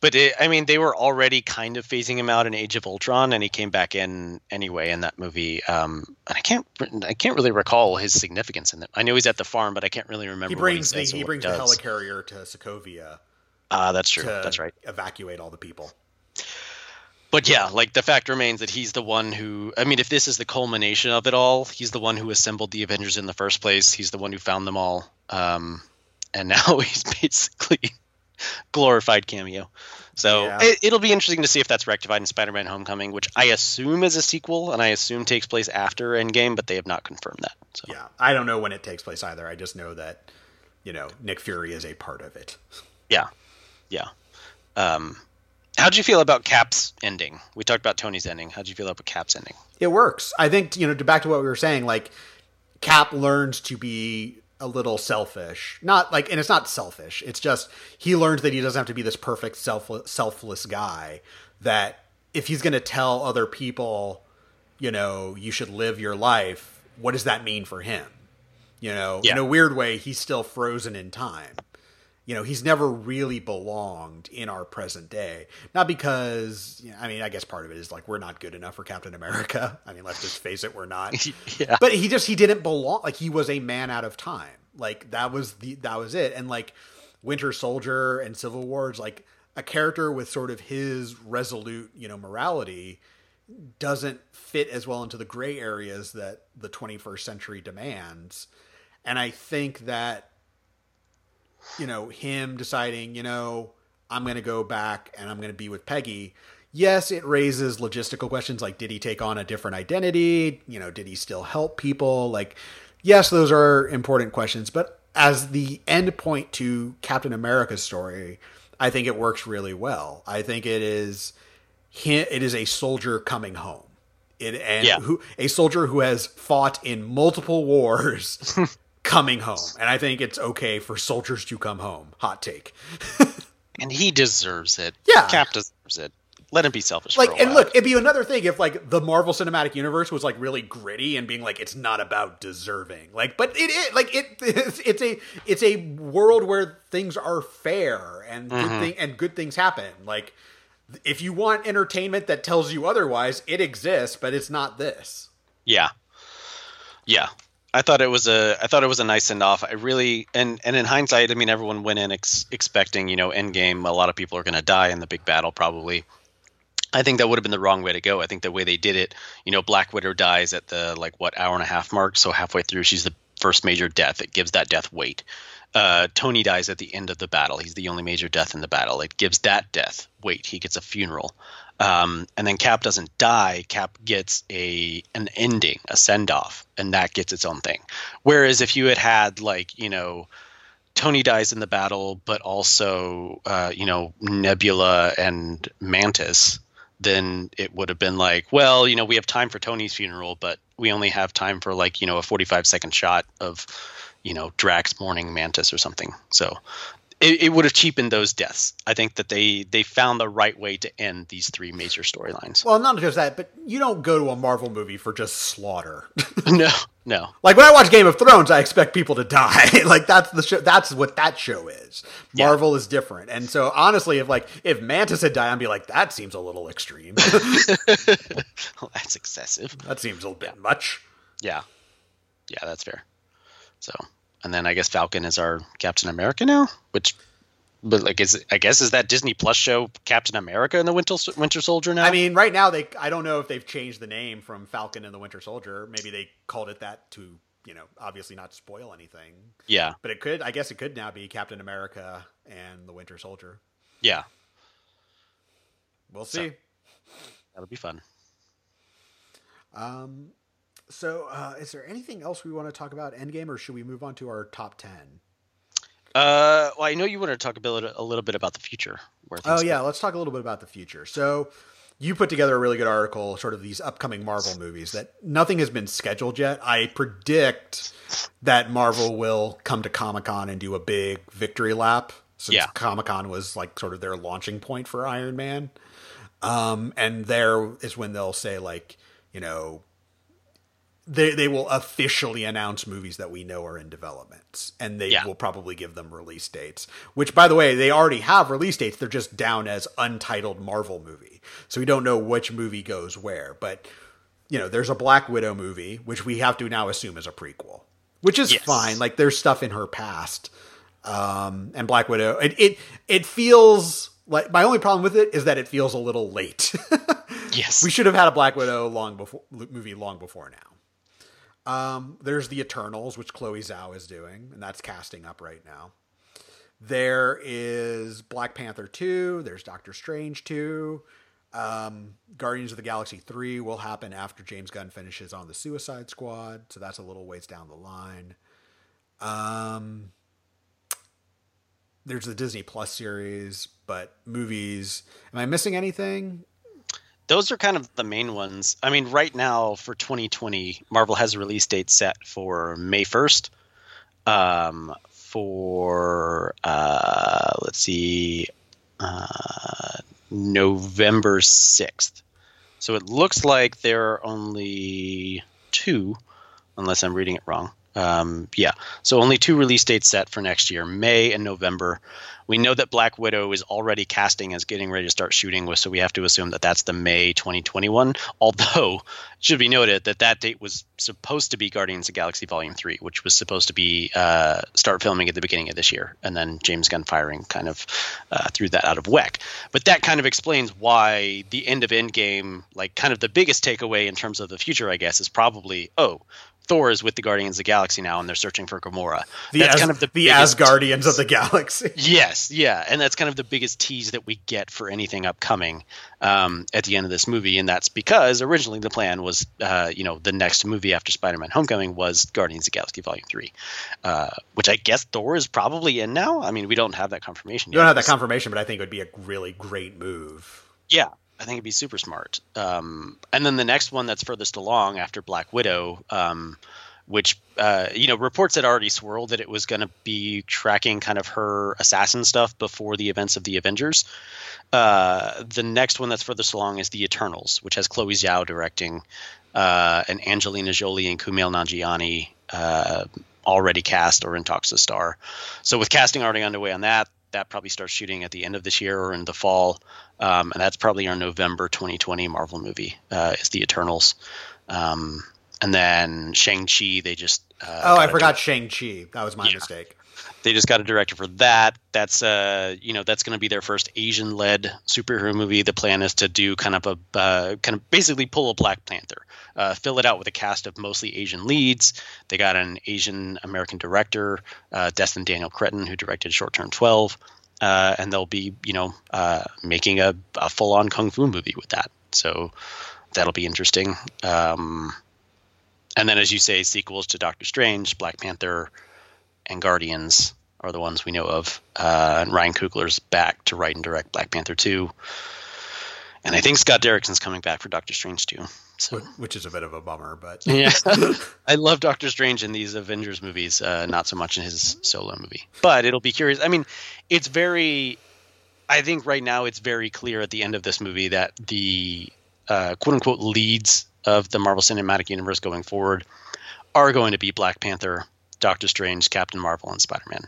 but it, I mean, they were already kind of phasing him out in Age of Ultron, and he came back in anyway in that movie. Um, and I can't, I can't really recall his significance in it. I know he's at the farm, but I can't really remember. He brings he the he brings the helicarrier to Sokovia. Ah, uh, that's true. That's right. Evacuate all the people but yeah, like the fact remains that he's the one who. I mean, if this is the culmination of it all, he's the one who assembled the Avengers in the first place. He's the one who found them all, um, and <laughs> now he's basically glorified cameo. So yeah. it, will be interesting to see if that's rectified in Spider-Man: Homecoming, which I assume is a sequel, and I assume takes place after Endgame, but they have not confirmed that. So. Yeah, I don't know when it takes place either. I just know that you know Nick Fury is a part of it. Yeah, yeah. Um, How'd you feel about Cap's ending? We talked about Tony's ending. How'd you feel about Cap's ending? It works. I think, you know, back to what we were saying, like Cap learns to be a little selfish. Not like and it's not selfish. It's just he learns that he doesn't have to be this perfect selfless selfless guy that if he's going to tell other people, you know, you should live your life, what does that mean for him? You know, yeah. in a weird way, he's still frozen in time you know he's never really belonged in our present day. Not because you know, i mean i guess part of it is like we're not good enough for captain america. <laughs> I mean let's just face it we're not. <laughs> Yeah. but he just he didn't belong like he was a man out of time. Like that was the that was it. And like winter soldier and civil wars like a character with sort of his resolute you know morality doesn't fit as well into the gray areas that the 21st century demands. And i think that you know, him deciding, you know, I'm going to go back and I'm going to be with Peggy. yes, it raises logistical questions like did he take on a different identity? You know, did he still help people? Like, yes, those are important questions, but as the end point to Captain America's story, I think it works really well. I think it is it is a soldier coming home. It, and yeah. who a soldier who has fought in multiple <laughs> wars <laughs> coming home. And I think it's okay for soldiers to come home. Hot take. <laughs> and he deserves it. Yeah. Cap deserves it let him be selfish. Like, and look, it'd be another thing if like the Marvel Cinematic Universe was like really gritty and being like it's not about deserving. Like, but it is like it. <laughs> It's, it's a it's a world where things are fair and mm-hmm. good thing and good things happen. Like, if you want entertainment that tells you otherwise, it exists, but it's not this. Yeah, yeah. I thought it was a I thought it was a nice send off. I really and and in hindsight, I mean, everyone went in ex- expecting you know Endgame. A lot of people are going to die in the big battle, probably I think that would have been the wrong way to go. I think the way they did it, you know, Black Widow dies at the like what hour and a half mark, so halfway through she's the first major death. It gives that death weight. Uh, Tony dies at the end of the battle. He's the only major death in the battle. It gives that death weight. He gets a funeral. Um, and then Cap doesn't die. Cap gets a an ending, a send off, and that gets its own thing. Whereas if you had had like you know Tony dies in the battle, but also uh, you know Nebula and Mantis, then it would have been like, well, you know, we have time for Tony's funeral, but we only have time for like, you know, a 45 second shot of, you know, Drax mourning Mantis or something. So it, it, would have cheapened those deaths. I think that they they found the right way to end these three major storylines. Well, not just that, but you don't go to a Marvel movie for just slaughter. <laughs> <laughs> no, no. Like when I watch Game of Thrones, I expect people to die. <laughs> like that's the show. That's what that show is. Marvel yeah. is different, and so honestly, if like if Mantis had died, I'd be like, that seems a little extreme. well, that's excessive. That seems a little bit much. Yeah, yeah, that's fair. So and then I guess Falcon is our Captain America now, which but like is I guess is that Disney Plus show Captain America and the Winter Winter Soldier now? I mean, right now they I don't know if they've changed the name from Falcon and the Winter Soldier. Maybe they called it that to you know obviously not spoil anything. Yeah, but it could I guess it could now be Captain America and the Winter Soldier. Yeah, we'll see. So, that'll be fun. Um, so, uh, is there anything else we want to talk about Endgame, or should we move on to our top ten? Uh, well, I know you want to talk a, bit, a little bit about the future. oh yeah, go. let's talk a little bit about the future. So, you put together a really good article, sort of these upcoming Marvel movies that nothing has been scheduled yet. I predict that Marvel will come to Comic Con and do a big victory lap, since yeah. Comic Con was like sort of their launching point for Iron Man. Um, and there is when they'll say like, you know, they they will officially announce movies that we know are in development and they yeah. will probably give them release dates which by the way they already have release dates they're just down as untitled marvel movie so we don't know which movie goes where but you know there's a black widow movie which we have to now assume is a prequel which is yes. fine like there's stuff in her past um and black widow it it, it feels like my only problem with it is that it feels a little late <laughs> yes we should have had a black widow long before movie long before now um, there's the Eternals, which Chloe Zhao is doing, and that's casting up right now. There is Black Panther 2, there's Doctor Strange 2. Um, Guardians of the Galaxy 3 will happen after James Gunn finishes on the Suicide Squad, so that's a little ways down the line. Um, there's the Disney Plus series, but movies. Am I missing anything? Those are kind of the main ones. I mean, right now for 2020, Marvel has a release date set for May 1st. Um, for uh, let's see, uh, November 6th. So it looks like there are only two, unless I'm reading it wrong. Um, yeah, so only two release dates set for next year, May and November. We know that Black Widow is already casting as getting ready to start shooting with, so we have to assume that that's the May 2021. Although, it should be noted that that date was supposed to be Guardians of Galaxy Volume 3, which was supposed to be uh, start filming at the beginning of this year, and then James Gunn firing kind of uh, threw that out of whack. But that kind of explains why the end of Endgame, like kind of the biggest takeaway in terms of the future, I guess, is probably, oh, Thor is with the Guardians of the Galaxy now, and they're searching for Gamora. The that's As- kind of the the biggest- Asgardians of the galaxy. <laughs> Yes, yeah, and that's kind of the biggest tease that we get for anything upcoming um, at the end of this movie, and that's because originally the plan was, uh, you know, the next movie after Spider-Man: Homecoming was Guardians of the Galaxy Volume Three, uh, which I guess Thor is probably in now. I mean, we don't have that confirmation You yet. don't have that confirmation, but I think it would be a really great move. Yeah, I think it'd be super smart. Um, and then the next one that's furthest along after Black Widow, um, which uh, you know reports had already swirled that it was going to be tracking kind of her assassin stuff before the events of the Avengers. Uh, the next one that's furthest along is the Eternals, which has Chloe Zhao directing, uh, and Angelina Jolie and Kumail Nanjiani uh, already cast or in talks to star. So with casting already underway on that, that probably starts shooting at the end of this year or in the fall, um, and that's probably our November 2020 Marvel movie. Uh, is the Eternals, um, and then Shang Chi. They just uh, Oh, I forgot Shang Chi. That was my Yeah. mistake. they just got a director for that. That's uh, you know, that's going to be their first Asian-led superhero movie. The plan is to do kind of a uh, kind of basically pull a Black Panther, uh, fill it out with a cast of mostly Asian leads. They got an Asian American director, uh, Destin Daniel Cretton, who directed Short Term Twelve, uh, and they'll be you know uh, making a, a full-on kung fu movie with that. So that'll be interesting. Um, and then, as you say, sequels to Doctor Strange, Black Panther, and Guardians are the ones we know of. Uh, and Ryan Coogler's back to write and direct Black Panther 2. And I think Scott Derrickson's coming back for Doctor Strange too. So, Which is a bit of a bummer, but yeah. <laughs> <laughs> I love Doctor Strange in these Avengers movies, uh, not so much in his solo movie. But it'll be curious. I mean, it's very. I think right now it's very clear at the end of this movie that the uh, quote unquote leads of the Marvel Cinematic Universe going forward are going to be Black Panther, Doctor Strange, Captain Marvel, and Spider Man.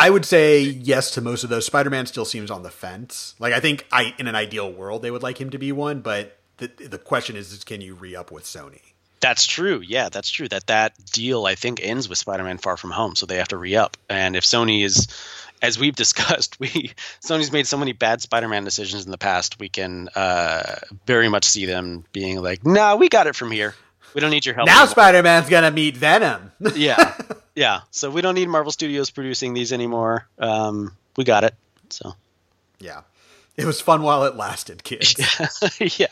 I would say yes to most of those. Spider Man still seems on the fence. Like I think I in an ideal world they would like him to be one, but the the question is, is can you re up with Sony? That's true. Yeah, that's true. That that deal I think ends with Spider-Man Far From Home, so they have to re-up. And if Sony is, as we've discussed, <laughs> we Sony's made so many bad Spider-Man decisions in the past. We can uh, very much see them being like, "Nah, we got it from here. We don't need your help." Now anymore." Spider Man's gonna meet Venom. yeah, <laughs> yeah. So we don't need Marvel Studios producing these anymore. Um, we got it. So yeah, it was fun while it lasted, kids. <laughs> yeah,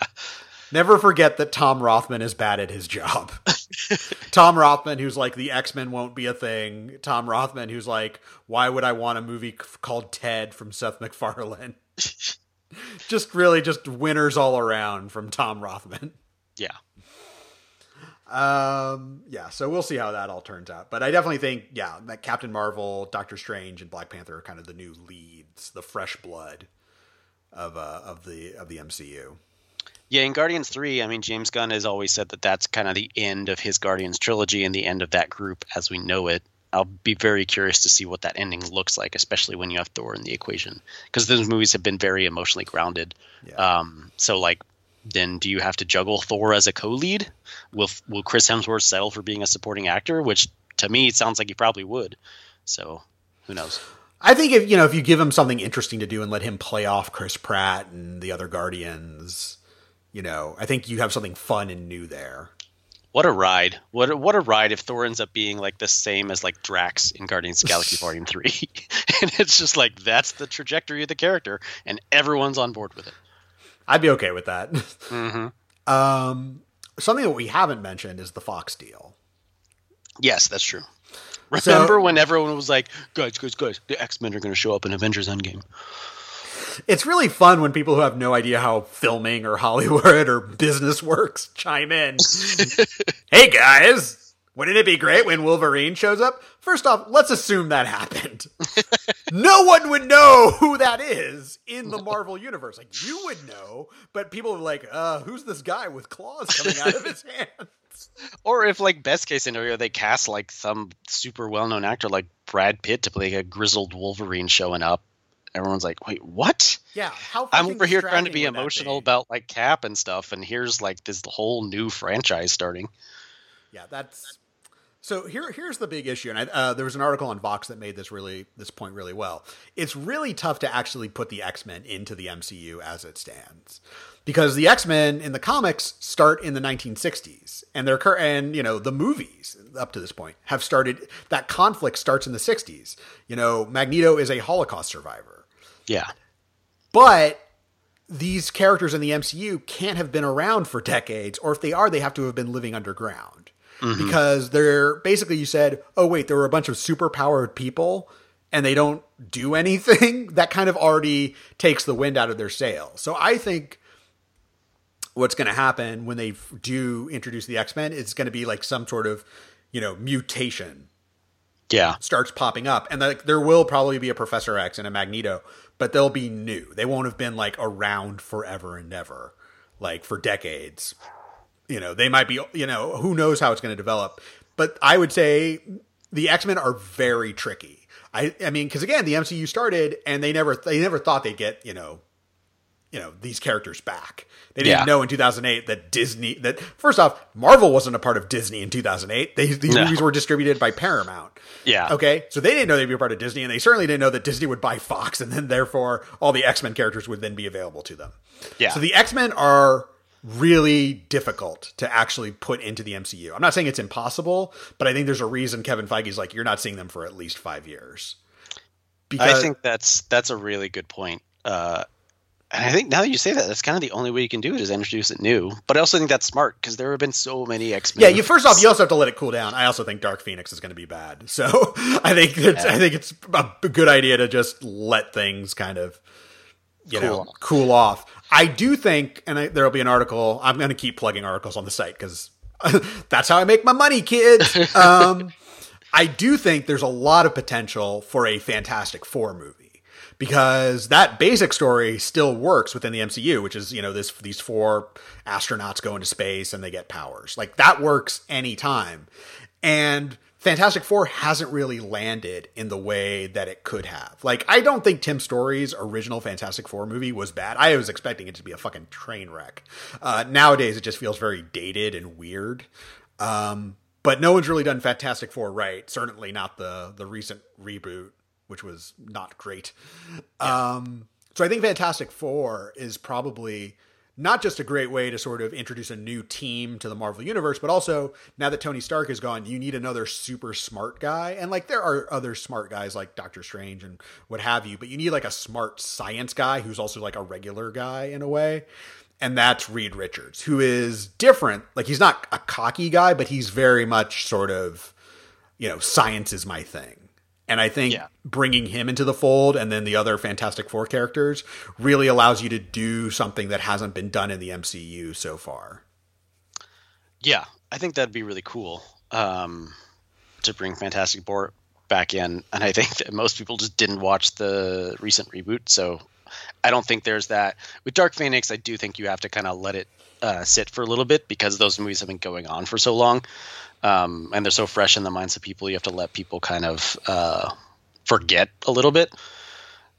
Never forget that Tom Rothman is bad at his job. <laughs> Tom Rothman, who's like the X Men won't be a thing. Tom Rothman, who's like, why would I want a movie called Ted from Seth MacFarlane? just really just winners all around from Tom Rothman. yeah. Um, yeah, so we'll see how that all turns out. But I definitely think, yeah, that Captain Marvel, Doctor Strange, and Black Panther are kind of the new leads, the fresh blood of uh, of the of the MCU. Yeah, in Guardians 3, I mean, James Gunn has always said that that's kind of the end of his Guardians trilogy and the end of that group as we know it. I'll be very curious to see what that ending looks like, especially when you have Thor in the equation, because those movies have been very emotionally grounded. Yeah. Um, so, like, then do you have to juggle Thor as a co-lead? Will Will Chris Hemsworth settle for being a supporting actor? Which to me it sounds like he probably would. So, who knows? I think if you know if you give him something interesting to do and let him play off Chris Pratt and the other Guardians, you know, I think you have something fun and new there. What a ride! What a, what a ride! If Thor ends up being like the same as like Drax in Guardians of the Galaxy <laughs> Volume Three, <laughs> and it's just like that's the trajectory of the character, and everyone's on board with it. I'd be okay with that. <laughs> Mm-hmm. Um, something that we haven't mentioned is the Fox deal. Yes, that's true. So- Remember when everyone was like, "Guys, guys, guys, the X Men are going to show up in Avengers Endgame." It's really fun when people who have no idea how filming or Hollywood or business works chime in. <laughs> hey guys, wouldn't it be great when Wolverine shows up? First off, let's assume that happened. <laughs> no one would know who that is in the Marvel universe. Like you would know, but people are like, uh, who's this guy with claws coming out of his <laughs> hands? Or if, like, best case scenario, they cast like some super well known actor like Brad Pitt to play a grizzled Wolverine showing up. Everyone's like, "Wait, what?" Yeah, how I'm over here trying to be emotional be? about like Cap and stuff, and here's like this whole new franchise starting. Yeah, that's So here, here's the big issue, and I, uh, there was an article on Vox that made this really this point really well. It's really tough to actually put the X Men into the MCU as it stands, because the X Men in the comics start in the 1960s, and they're and you know the movies up to this point have started. That conflict starts in the 60s. You know, Magneto is a Holocaust survivor. Yeah, but these characters in the MCU can't have been around for decades, or if they are, they have to have been living underground mm-hmm. because they're basically you said, oh wait, there were a bunch of superpowered people and they don't do <laughs> anything. that kind of already takes the wind out of their sail. So I think what's going to happen when they do introduce the X Men is going to be like some sort of you know mutation. Yeah, starts popping up, and like there will probably be a Professor X and a Magneto, but they'll be new. They won't have been like around forever and ever, like for decades you know, they might be, you know, who knows how it's going to develop. But I would say the X Men are very tricky. I, I mean, because again, the MCU started and they never, they never thought they'd get, you know, you know these characters back. They didn't yeah. know in 2008 that Disney that first off Marvel wasn't a part of Disney in 2008. They, these no. movies were distributed by Paramount. Yeah. Okay. So they didn't know they'd be a part of Disney, and they certainly didn't know that Disney would buy Fox, and then therefore all the X Men characters would then be available to them. Yeah. So the X Men are really difficult to actually put into the MCU. I'm not saying it's impossible, but I think there's a reason Kevin Feige's like, you're not seeing them for at least five years. Because I think that's that's a really good point. Uh, and I think now that you say that, that's kind of the only way you can do it is introduce it new. But I also think that's smart because there have been so many X Men. Yeah, you first off, you also have to let it cool down. I also think Dark Phoenix is going to be bad, so <laughs> I think it's, yeah. I think it's a good idea to just let things kind of you cool. know cool off. I do think, and I, there'll be an article. I'm going to keep plugging articles on the site because <laughs> that's how I make my money, kids. <laughs> Um, I do think there's a lot of potential for a Fantastic Four movie because that basic story still works within the MCU, which is you know this these four astronauts go into space and they get powers. Like that works anytime, and Fantastic Four hasn't really landed in the way that it could have. Like, I don't think Tim Story's original Fantastic Four movie was bad. I was expecting it to be a fucking train wreck. Uh, nowadays, it just feels very dated and weird. Um, but no one's really done Fantastic Four right. Certainly not the the recent reboot, which was not great. Yeah. Um, so I think Fantastic Four is probably not just a great way to sort of introduce a new team to the Marvel universe, but also now that Tony Stark is gone, you need another super smart guy. And like there are other smart guys like Doctor Strange and what have you, but you need like a smart science guy who's also like a regular guy in a way. And that's Reed Richards, who is different. Like he's not a cocky guy, but he's very much sort of, you know, science is my thing. And I think yeah. bringing him into the fold and then the other Fantastic Four characters really allows you to do something that hasn't been done in the MCU so far. Yeah, I think that'd be really cool um, to bring Fantastic Four back in. And I think that most people just didn't watch the recent reboot. So I don't think there's that. With Dark Phoenix, I do think you have to kind of let it uh, sit for a little bit because those movies have been going on for so long um, and they're so fresh in the minds of people. You have to let people kind of uh, forget a little bit.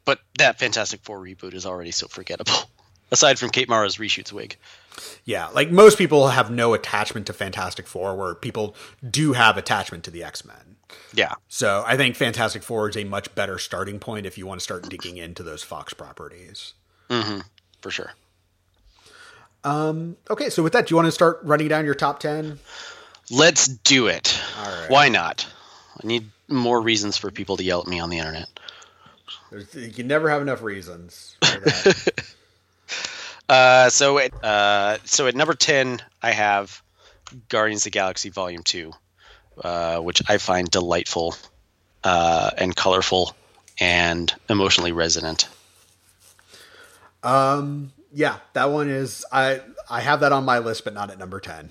But that Fantastic Four reboot is already so forgettable. <laughs> Aside from Kate Mara's reshoots wig. Yeah, like most people have no attachment to Fantastic Four, where people do have attachment to the X Men. Yeah. So I think Fantastic Four is a much better starting point if you want to start digging into those Fox properties. Mm-hmm. For sure. Um, okay, so with that, do you want to start running down your top ten? Let's do it. Why not? I need more reasons for people to yell at me on the internet. There's, you can never have enough reasons. <laughs> uh, so at uh, so at number ten, I have Guardians of the Galaxy Volume Two, uh, which I find delightful uh, and colorful and emotionally resonant. Um. Yeah, that one is I I have that on my list, but not at number ten.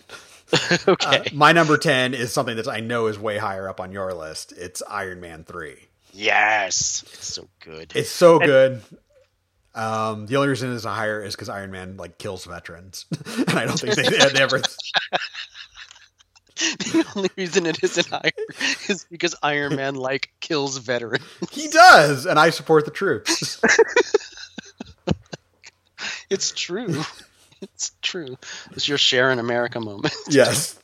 <laughs> okay. Uh, my number 10 is something that I know is way higher up on your list. It's Iron Man 3. Yes. It's so good. It's so good. Um, the only reason it's a higher is because Iron Man like kills veterans, <laughs> and I don't think they, they ever. <laughs> the only reason it isn't higher is because Iron Man like kills veterans. He does, and I support the troops. it's true. It's true. It's your share in America moment. <laughs> yes.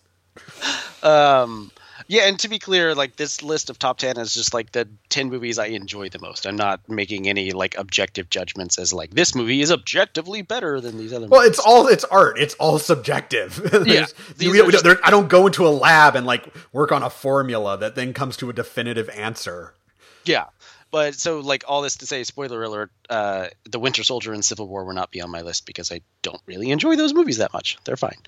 Um, Yeah, and to be clear, like this list of top ten is just like the ten movies I enjoy the most. I'm not making any like objective judgments as like this movie is objectively better than these other. Movies. Well, movies. it's all it's art. It's all subjective. <laughs> Yeah. we- we don't- just- I don't go into a lab and like work on a formula that then comes to a definitive answer. yeah. But so like all this to say, spoiler alert: uh, The Winter Soldier and Civil War will not be on my list because I don't really enjoy those movies that much. They're fine.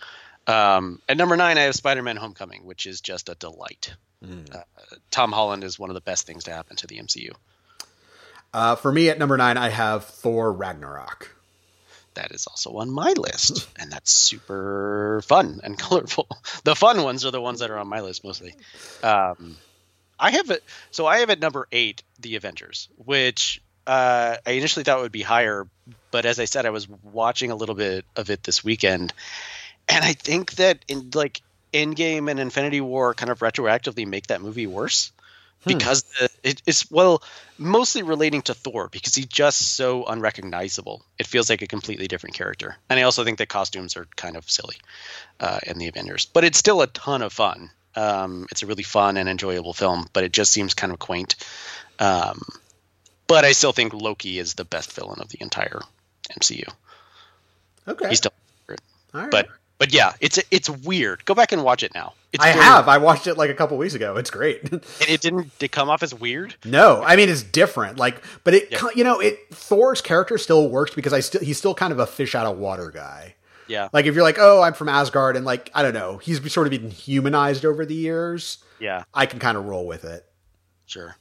Um, at number nine, I have Spider-Man: Homecoming, which is just a delight. Uh, Tom Holland is one of the best things to happen to the MCU. Uh, for me, at number nine, I have Thor Ragnarok. that is also on my list, <laughs> and that's super fun and <laughs> colorful. The fun ones are the ones that are on my list mostly. Um, I have it, so I have at number eight, The Avengers, which uh, I initially thought would be higher, but as I said, I was watching a little bit of it this weekend, and I think that in like Endgame and Infinity War kind of retroactively make that movie worse because the, it, it's well mostly relating to Thor because he's just so unrecognizable. It feels like a completely different character, and I also think the costumes are kind of silly uh, in the Avengers, but it's still a ton of fun. Um, it's a really fun and enjoyable film, but it just seems kind of quaint. Um, but I still think Loki is the best villain of the entire MCU. Okay, He's still, All right. but but yeah, it's it's weird. Go back and watch it now. It's I have. I watched it like a couple weeks ago. It's great. <laughs> and it didn't it come off as weird. no, I mean it's different. Like, but it, Yeah. you know, it Thor's character still works because I still he's still kind of a fish out of water guy. Yeah, Like if you're like, oh, I'm from Asgard, and like I don't know, he's sort of been humanized over the years. yeah, I can kind of roll with it. sure.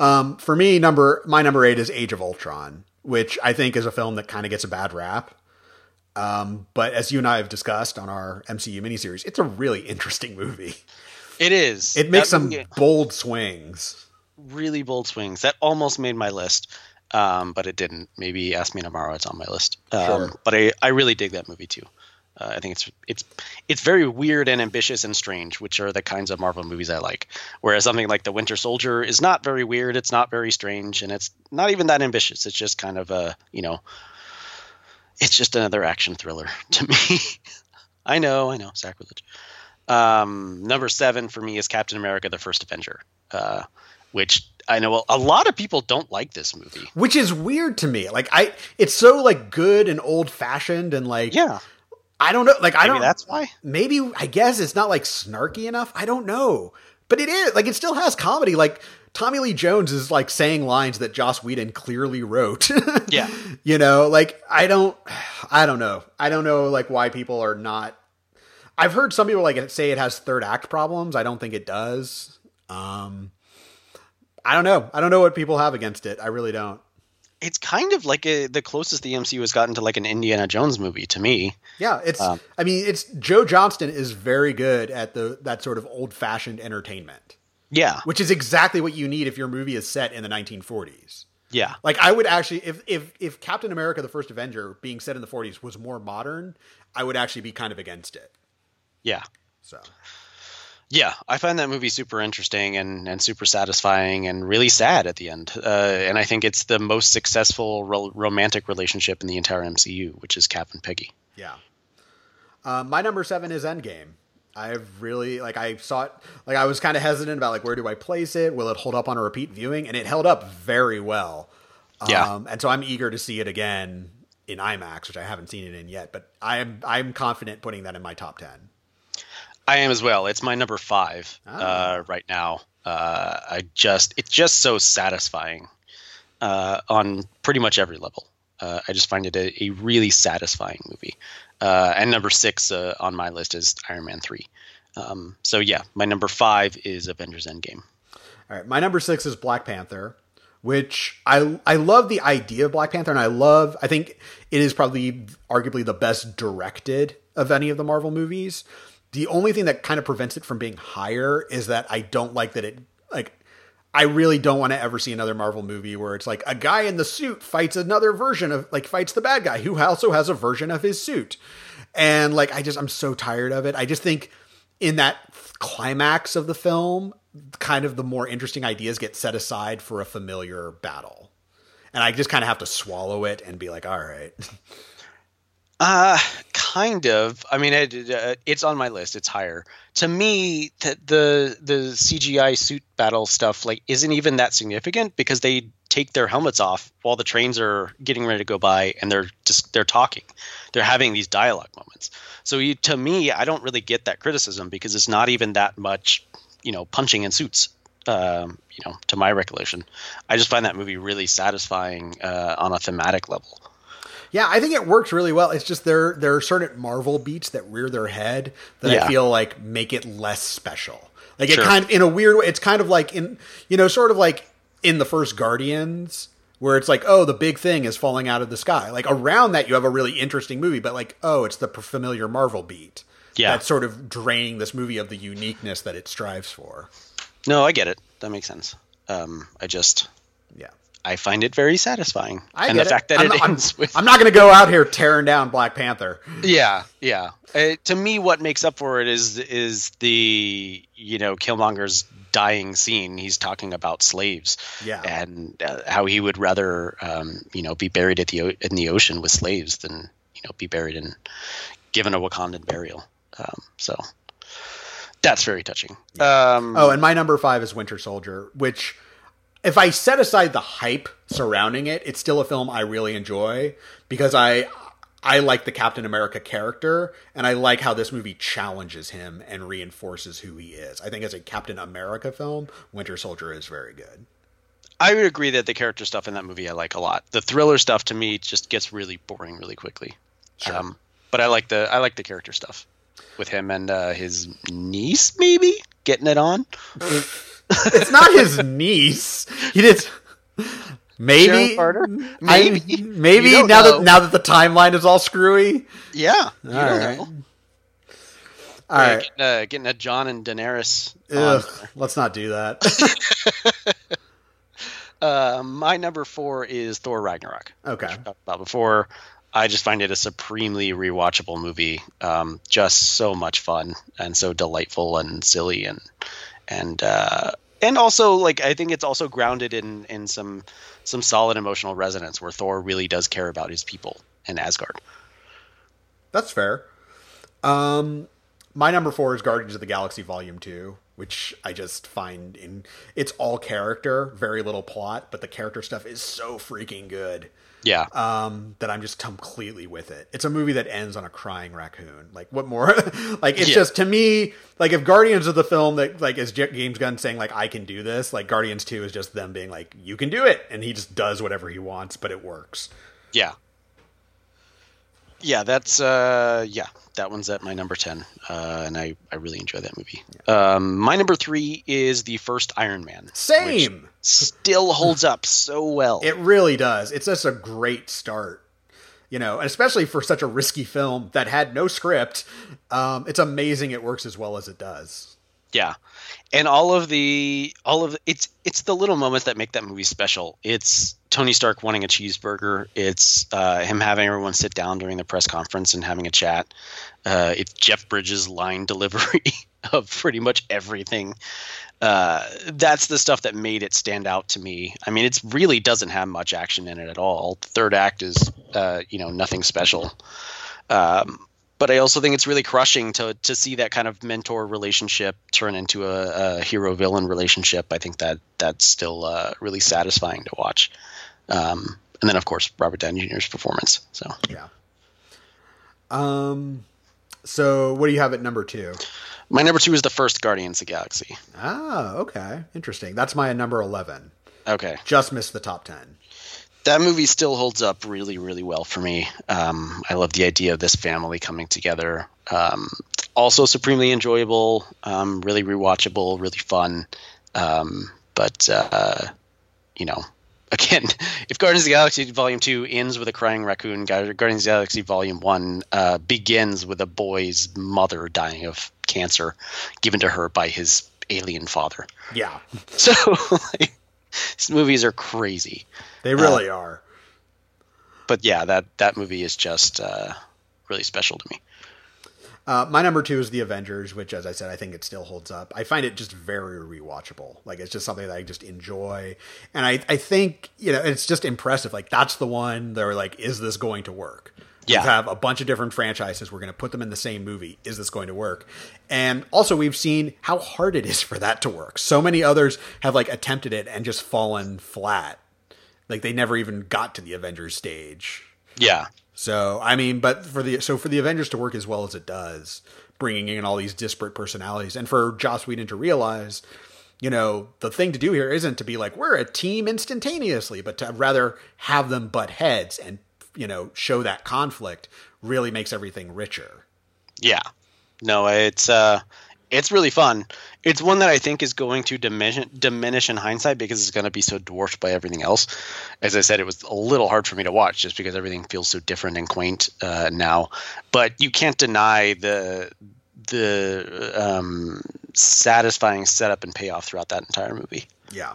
Um, for me, number my number eight is Age of Ultron, which I think is a film that kind of gets a bad rap. Um, but as you and I have discussed on our MCU miniseries, it's a really interesting movie. It is. It makes That some movie- bold swings. really bold swings. That almost made my list, um, but it didn't. Maybe ask me tomorrow. It's on my list. Um, Sure. But I, I really dig that movie too. Uh, I think it's it's it's very weird and ambitious and strange, which are the kinds of Marvel movies I like. Whereas something like The Winter Soldier is not very weird, it's not very strange, and it's not even that ambitious. It's just kind of a you know, it's just another action thriller <laughs> to me. I know, I know, sacrilege. Um, number seven for me is Captain America: The First Avenger, uh, which I know a lot of people don't like this movie. Which is weird to me. Like I it's so like good and old fashioned and like Yeah, I don't know like I don't that's why. maybe I guess it's not like snarky enough. I don't know. But it is like it still has comedy. Like Tommy Lee Jones is like saying lines that Joss Whedon clearly wrote. <laughs> Yeah. you know, like I don't I don't know. I don't know like why people are not I've heard some people like say it has third act problems. I don't think it does. Um I don't know. I don't know what people have against it. I really don't. It's kind of like a, the closest the MCU has gotten to like an Indiana Jones movie to me. Yeah, it's. Um, I mean, it's Joe Johnston is very good at the that sort of old fashioned entertainment, Yeah, which is exactly what you need if your movie is set in the 1940s. yeah, Like, I would actually, if if if Captain America: The First Avenger being set in the 40s was more modern, I would actually be kind of against it. yeah. So, Yeah, I find that movie super interesting and, and super satisfying and really sad at the end. Uh, and I think it's the most successful ro- romantic relationship in the entire MCU, which is Cap and Peggy. yeah. Uh, my number seven is Endgame. I've really like I saw it like I was kind of hesitant about like where do I place it? Will it hold up on a repeat viewing? And it held up very well. Yeah. Um, and so I'm eager to see it again in IMAX, which I haven't seen it in yet. But I'm I'm confident putting that in my top ten. I am as well. It's my number five Ah. uh, right now. Uh, I just it's just so satisfying uh, on pretty much every level. Uh, I just find it a, a really satisfying movie. Uh, and number six uh, on my list is Iron Man three. Um, so yeah, my number five is Avengers Endgame. All right, my number six is Black Panther, which I I love the idea of Black Panther, and I love. I think it is probably arguably the best directed of any of the Marvel movies. The only thing that kind of prevents it from being higher is that I don't like that it like. I really don't want to ever see another Marvel movie where it's like a guy in the suit fights another version of like fights the bad guy who also has a version of his suit. And like I just I'm so tired of it. I just think in that climax of the film, kind of the more interesting ideas get set aside for a familiar battle. And I just kind of have to swallow it and be like, all right. <laughs> Uh, kind of. I mean, it, uh, it's on my list. It's higher. To me, the, the the CGI suit battle stuff like isn't even that significant because they take their helmets off while the trains are getting ready to go by and they're just they're talking. They're having these dialogue moments. So you, to me, I don't really get that criticism because it's not even that much, you know, punching in suits. Um, you know, to my recollection, I just find that movie really satisfying uh, on a thematic level. Yeah, I think it works really well. It's just there there are certain Marvel beats that rear their head that Yeah. I feel like make it less special. Like it kind of in a weird way. It's kind of like in you know, sort of like in the first Guardians, where it's like, oh, the big thing is falling out of the sky. Like around that, you have a really interesting movie, but like, oh, it's the familiar Marvel beat. Yeah. that's sort of draining this movie of the uniqueness that it strives for. No, I get it. That makes sense. Um, I just Yeah. I find it very satisfying, I and the fact that I'm it not- I'm- ends with I'm not going to go out here tearing down Black Panther. yeah, yeah. Uh, to me, what makes up for it is is the you know Killmonger's dying scene. He's talking about slaves, Yeah. and uh, how he would rather um, you know be buried at the o- in the ocean with slaves than you know be buried in given a Wakandan burial. Um, so that's very touching. Um, Oh, and my number five is Winter Soldier, which, if I set aside the hype surrounding it, it's still a film I really enjoy because I I like the Captain America character, and I like how this movie challenges him and reinforces who he is. I think as a Captain America film, Winter Soldier is very good. I would agree that the character stuff in that movie I like a lot. The thriller stuff to me just gets really boring really quickly. Um, but I like the I like the character stuff with him and uh, his niece maybe getting it on. <laughs> It's not his niece. He did. Maybe, Sharon Carter? I- Maybe. maybe now know. that now that the timeline is all screwy. Yeah, you All don't right. know. All Yeah, right, getting, uh, getting a Jon and Daenerys. Ugh, let's not do that. <laughs> Uh, my number four is Thor Ragnarok. Okay. which talked about before. I just find it a supremely rewatchable movie. Um, just so much fun and so delightful and silly and and uh, and also like I think it's also grounded in in some some solid emotional resonance where Thor really does care about his people and Asgard. That's fair. Um, my number four is Guardians of the Galaxy Volume Two, which I just find in it's all character, very little plot, but the character stuff is so freaking good Yeah, um, that I'm just completely with it. It's a movie that ends on a crying raccoon. Like what more? <laughs> like it's Yeah. just to me like if Guardians of the film that like is James Gunn saying like I can do this, like Guardians Two is just them being like you can do it, and he just does whatever he wants, but it works. yeah, yeah. That's uh, yeah. That one's at my number ten, uh, and I I really enjoy that movie. Um, my number three is the first Iron Man. which Same. Still holds up so well. It really does. It's just a great start. You know, and especially for such a risky film that had no script, um, it's amazing it works as well as it does. Yeah, and all of the all of it's it's the little moments that make that movie special. It's Tony Stark wanting a cheeseburger. It's uh, him having everyone sit down during the press conference and having a chat. Uh, it's Jeff Bridges' line delivery <laughs> of pretty much everything. Uh, that's the stuff that made it stand out to me. I mean, it really doesn't have much action in it at all. Third act is, uh, you know, nothing special. Um, but I also think it's really crushing to to see that kind of mentor relationship turn into a, a hero villain relationship. I think that that's still uh, really satisfying to watch. Um, and then of course Robert Downey Jr.'s performance. So Yeah. Um. So, what do you have at number two? my number two is the first Guardians of the Galaxy. Ah, okay, interesting. That's my number eleven. Okay, Just missed the top ten. that movie still holds up really, really well for me. Um, I love the idea of this family coming together. Um, also, supremely enjoyable, um, really rewatchable, really fun. Um, but uh, you know, again, <laughs> if Guardians of the Galaxy Volume Two ends with a crying raccoon, Guardians of the Galaxy Volume One uh, begins with a boy's mother dying of cancer given to her by his alien father. Yeah, <laughs> So, like, these movies are crazy they really are. but yeah, that that movie is just uh, really special to me. Uh, my number two is The Avengers, which, as I said, I think it still holds up. I find it just very rewatchable. Like, it's just something that I just enjoy. And I, I think, you know, it's just impressive. Like, that's the one that were like, is this going to work? Yeah. You have a bunch of different franchises. We're going to put them in the same movie. Is this going to work? And also, we've seen how hard it is <laughs> for that to work. So many others have like attempted it and just fallen flat. Like they never even got to the Avengers stage. Yeah. So I mean, but for the so for the Avengers to work as well as it does, bringing in all these disparate personalities, and for Joss Whedon to realize, you know, the thing to do here isn't to be like we're a team instantaneously, but to rather have them butt heads and you know show that conflict really makes everything richer. Yeah. No, it's uh it's really fun. It's one that I think is going to diminish diminish in hindsight because it's going to be so dwarfed by everything else. As I said, it was a little hard for me to watch just because everything feels so different and quaint uh, now. But you can't deny the the um, satisfying setup and payoff throughout that entire movie. Yeah.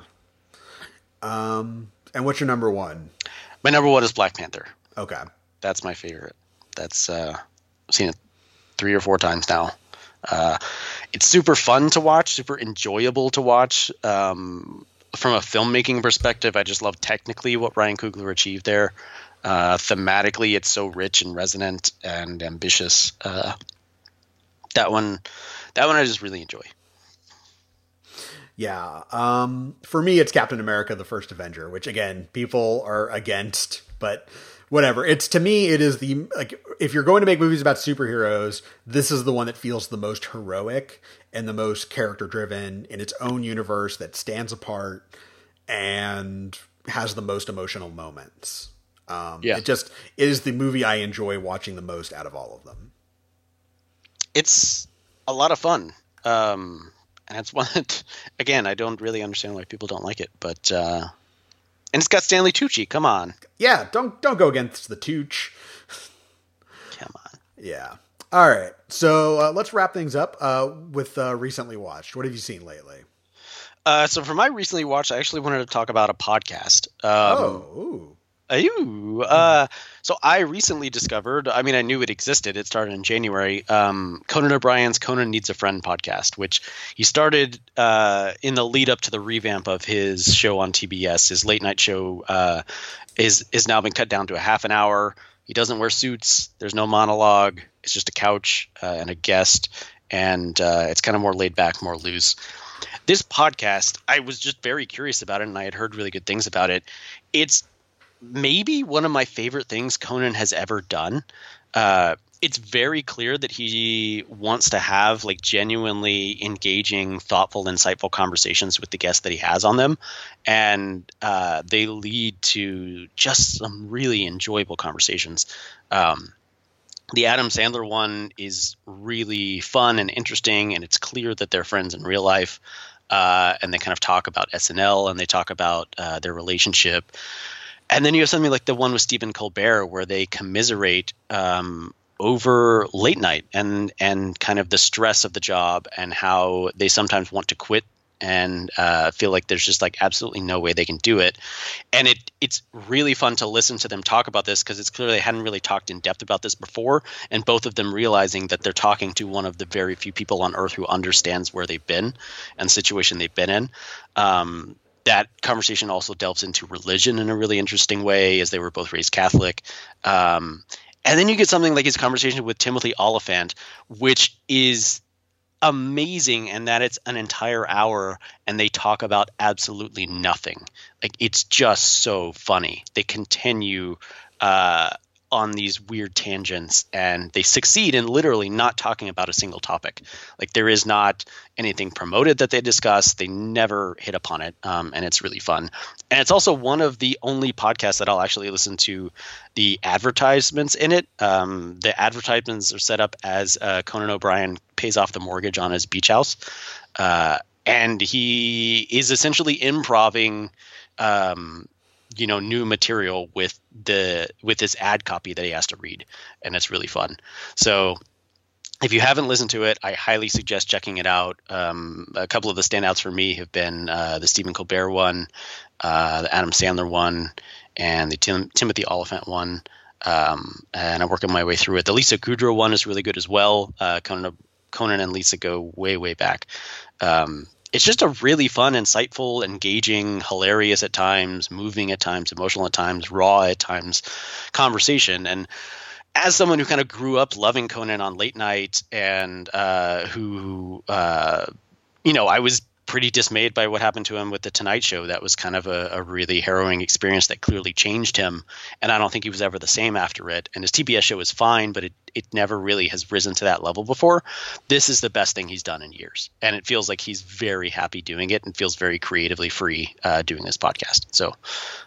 Um, and what's your number one? My number one is Black Panther. Okay. That's my favorite. That's uh, I've seen it three or four times now. Uh, it's super fun to watch, super enjoyable to watch. Um, from a filmmaking perspective, I just love technically what Ryan Coogler achieved there. Uh, thematically, it's so rich and resonant and ambitious. Uh, that one, that one, I just really enjoy. Yeah. Um, for me, it's Captain America: The First Avenger, which again people are against, but whatever. It's to me, it is the like if you're going to make movies about superheroes, this is the one that feels the most heroic and the most character driven in its own universe that stands apart and has the most emotional moments. Um, Yeah. it just it is the movie I enjoy watching the most out of all of them. It's a lot of fun. Um, and it's one that, <laughs> again, I don't really understand why people don't like it, but uh, and it's got Stanley Tucci. Come on, Yeah, don't don't go against the Tooch. come on. Yeah. All right. So uh, let's wrap things up uh, with uh, recently watched. What have you seen lately? Uh, so for my recently watched, I actually wanted to talk about a podcast. Um, oh, ooh. Ooh, uh, so I recently discovered. I mean, I knew it existed. It started in January. Um, Conan O'Brien's "Conan Needs a Friend" podcast, which he started uh, in the lead up to the revamp of his show on TBS. His late night show uh, is is now been cut down to a half an hour. He doesn't wear suits. There's no monologue. It's just a couch uh, and a guest, and uh, it's kind of more laid back, more loose. This podcast, I was just very curious about it, and I had heard really good things about it. It's maybe one of my favorite things Conan has ever done. Uh, it's very clear that he wants to have like genuinely engaging, thoughtful, insightful conversations with the guests that he has on them, and uh, they lead to just some really enjoyable conversations. Um, the Adam Sandler one is really fun and interesting, and it's clear that they're friends in real life. Uh, and they kind of talk about SNL and they talk about uh, their relationship. And then you have something like the one with Stephen Colbert, where they commiserate um, over late night and and kind of the stress of the job and how they sometimes want to quit and uh, feel like there's just like absolutely no way they can do it. And it it's really fun to listen to them talk about this because it's clear they hadn't really talked in depth about this before, and both of them realizing that they're talking to one of the very few people on earth who understands where they've been and the situation they've been in. Um, that conversation also delves into religion in a really interesting way, as they were both raised Catholic. Um, and then you get something like his conversation with Timothy Olyphant, which is amazing and that it's an entire hour and they talk about absolutely nothing. Like it's just so funny. They continue uh, on these weird tangents and they succeed in literally not talking about a single topic. Like there is not anything promoted that they discuss. They never hit upon it, um, and it's really fun. And it's also one of the only podcasts that I'll actually listen to the advertisements in it. Um, the advertisements are set up as uh, Conan O'Brien pays off the mortgage on his beach house, uh, and he is essentially improving. Um, you know new material with the with this ad copy that he has to read and it's really fun. So if you haven't listened to it i highly suggest checking it out. Um, a couple of the standouts for me have been uh, the stephen colbert one uh, the adam sandler one and the Tim- timothy olyphant one. Um, and i'm working my way through it. The lisa kudrow one is really good as well. Uh, conan, conan and lisa go way way back. Um, it's just a really fun, insightful, engaging, hilarious at times, moving at times, emotional at times, raw at times conversation. And as someone who kind of grew up loving Conan on late night and uh, who, uh, you know, I was pretty dismayed by what happened to him with the Tonight Show. That was kind of a, a, really harrowing experience that clearly changed him, and I don't think he was ever the same after it. And his TBS show was fine, but it it never really has risen to that level before. This is the best thing he's done in years, and it feels like he's very happy doing it and feels very creatively free uh, doing this podcast. So,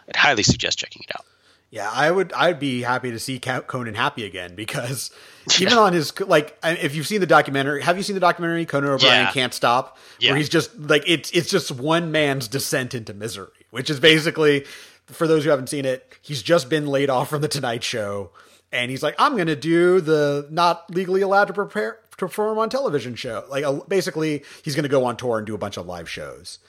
I'd highly suggest checking it out. Yeah, I would. I'd be happy to see Conan happy again because <laughs> even yeah. on his like, if you've seen the documentary, have you seen the documentary Conan O'Brien yeah. Can't Stop? Yeah. Where he's just like it's it's just one man's descent into misery, which is basically for those who haven't seen it, he's just been laid off from the Tonight Show, and he's like, I'm going to do the not legally allowed to prepare to perform on television show. Like basically, he's going to go on tour and do a bunch of live shows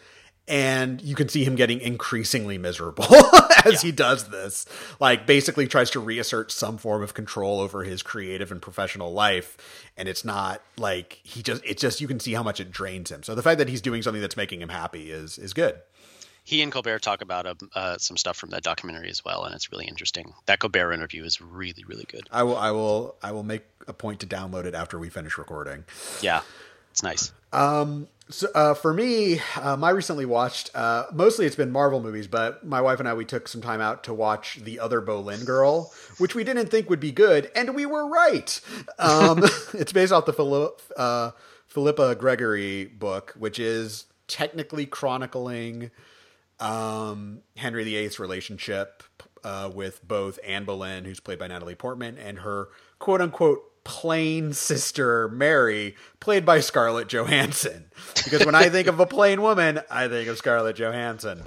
and you can see him getting increasingly miserable <laughs> as yeah. he does this like basically tries to reassert some form of control over his creative and professional life and it's not like he just it's just you can see how much it drains him so the fact that he's doing something that's making him happy is is good he and Colbert talk about uh, uh, some stuff from that documentary as well, and it's really interesting. That Colbert interview is really, really good. I will, I will, I will make a point to download it after we finish recording. Yeah, it's nice. Um, so uh, for me, um, I recently watched. Uh, mostly, it's been Marvel movies, but my wife and I we took some time out to watch the other Boleyn Girl, which we didn't think would be good, and we were right. Um, <laughs> <laughs> it's based off the uh, Philippa Gregory book, which is technically chronicling um, Henry VIII's relationship uh, with both Anne Boleyn, who's played by Natalie Portman, and her quote unquote plain sister Mary, played by Scarlett Johansson. Because when I think of a plain woman, I think of Scarlett Johansson.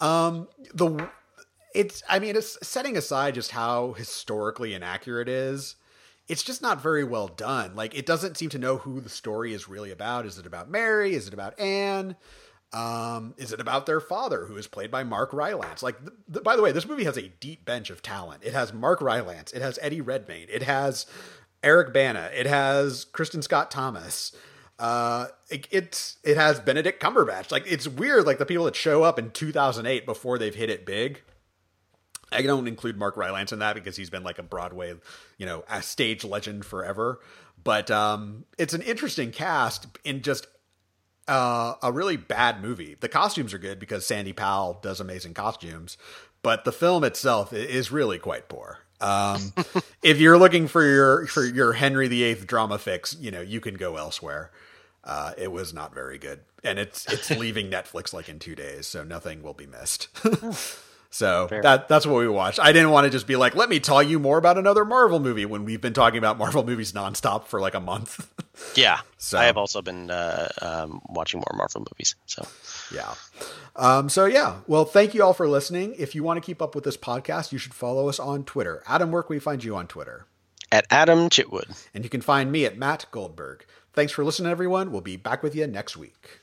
Um, the it's I mean, it's setting aside just how historically inaccurate it is. It's just not very well done. Like it doesn't seem to know who the story is really about. Is it about Mary? Is it about Anne? Um, is it about their father, who is played by Mark Rylance? Like, the, the, by the way, this movie has a deep bench of talent. It has Mark Rylance, it has Eddie Redmayne, it has Eric Bana. It has Kristin Scott Thomas. Uh, it, it's it has Benedict Cumberbatch. Like it's weird. Like the people that show up in 2008 before they've hit it big. I don't include Mark Rylance in that because he's been like a Broadway, you know, a stage legend forever. But um, it's an interesting cast in just uh, a really bad movie. The costumes are good because Sandy Powell does amazing costumes, but the film itself is really quite poor. Um, if you're looking for your for your Henry VIII drama fix, you know you can go elsewhere. Uh, it was not very good, and it's it's <laughs> leaving Netflix like in two days, so nothing will be missed. So Fair. that that's what we watched. I didn't want to just be like, let me tell you more about another Marvel movie when we've been talking about Marvel movies nonstop for like a month. <laughs> yeah, so I have also been uh, um, watching more Marvel movies. So yeah. Um, so yeah, well, thank you all for listening. If you want to keep up with this podcast, you should follow us on Twitter. Adam, where can we find you on Twitter? At Adam Chitwood. And you can find me at Matt Goldberg. Thanks for listening, everyone. We'll be back with you next week.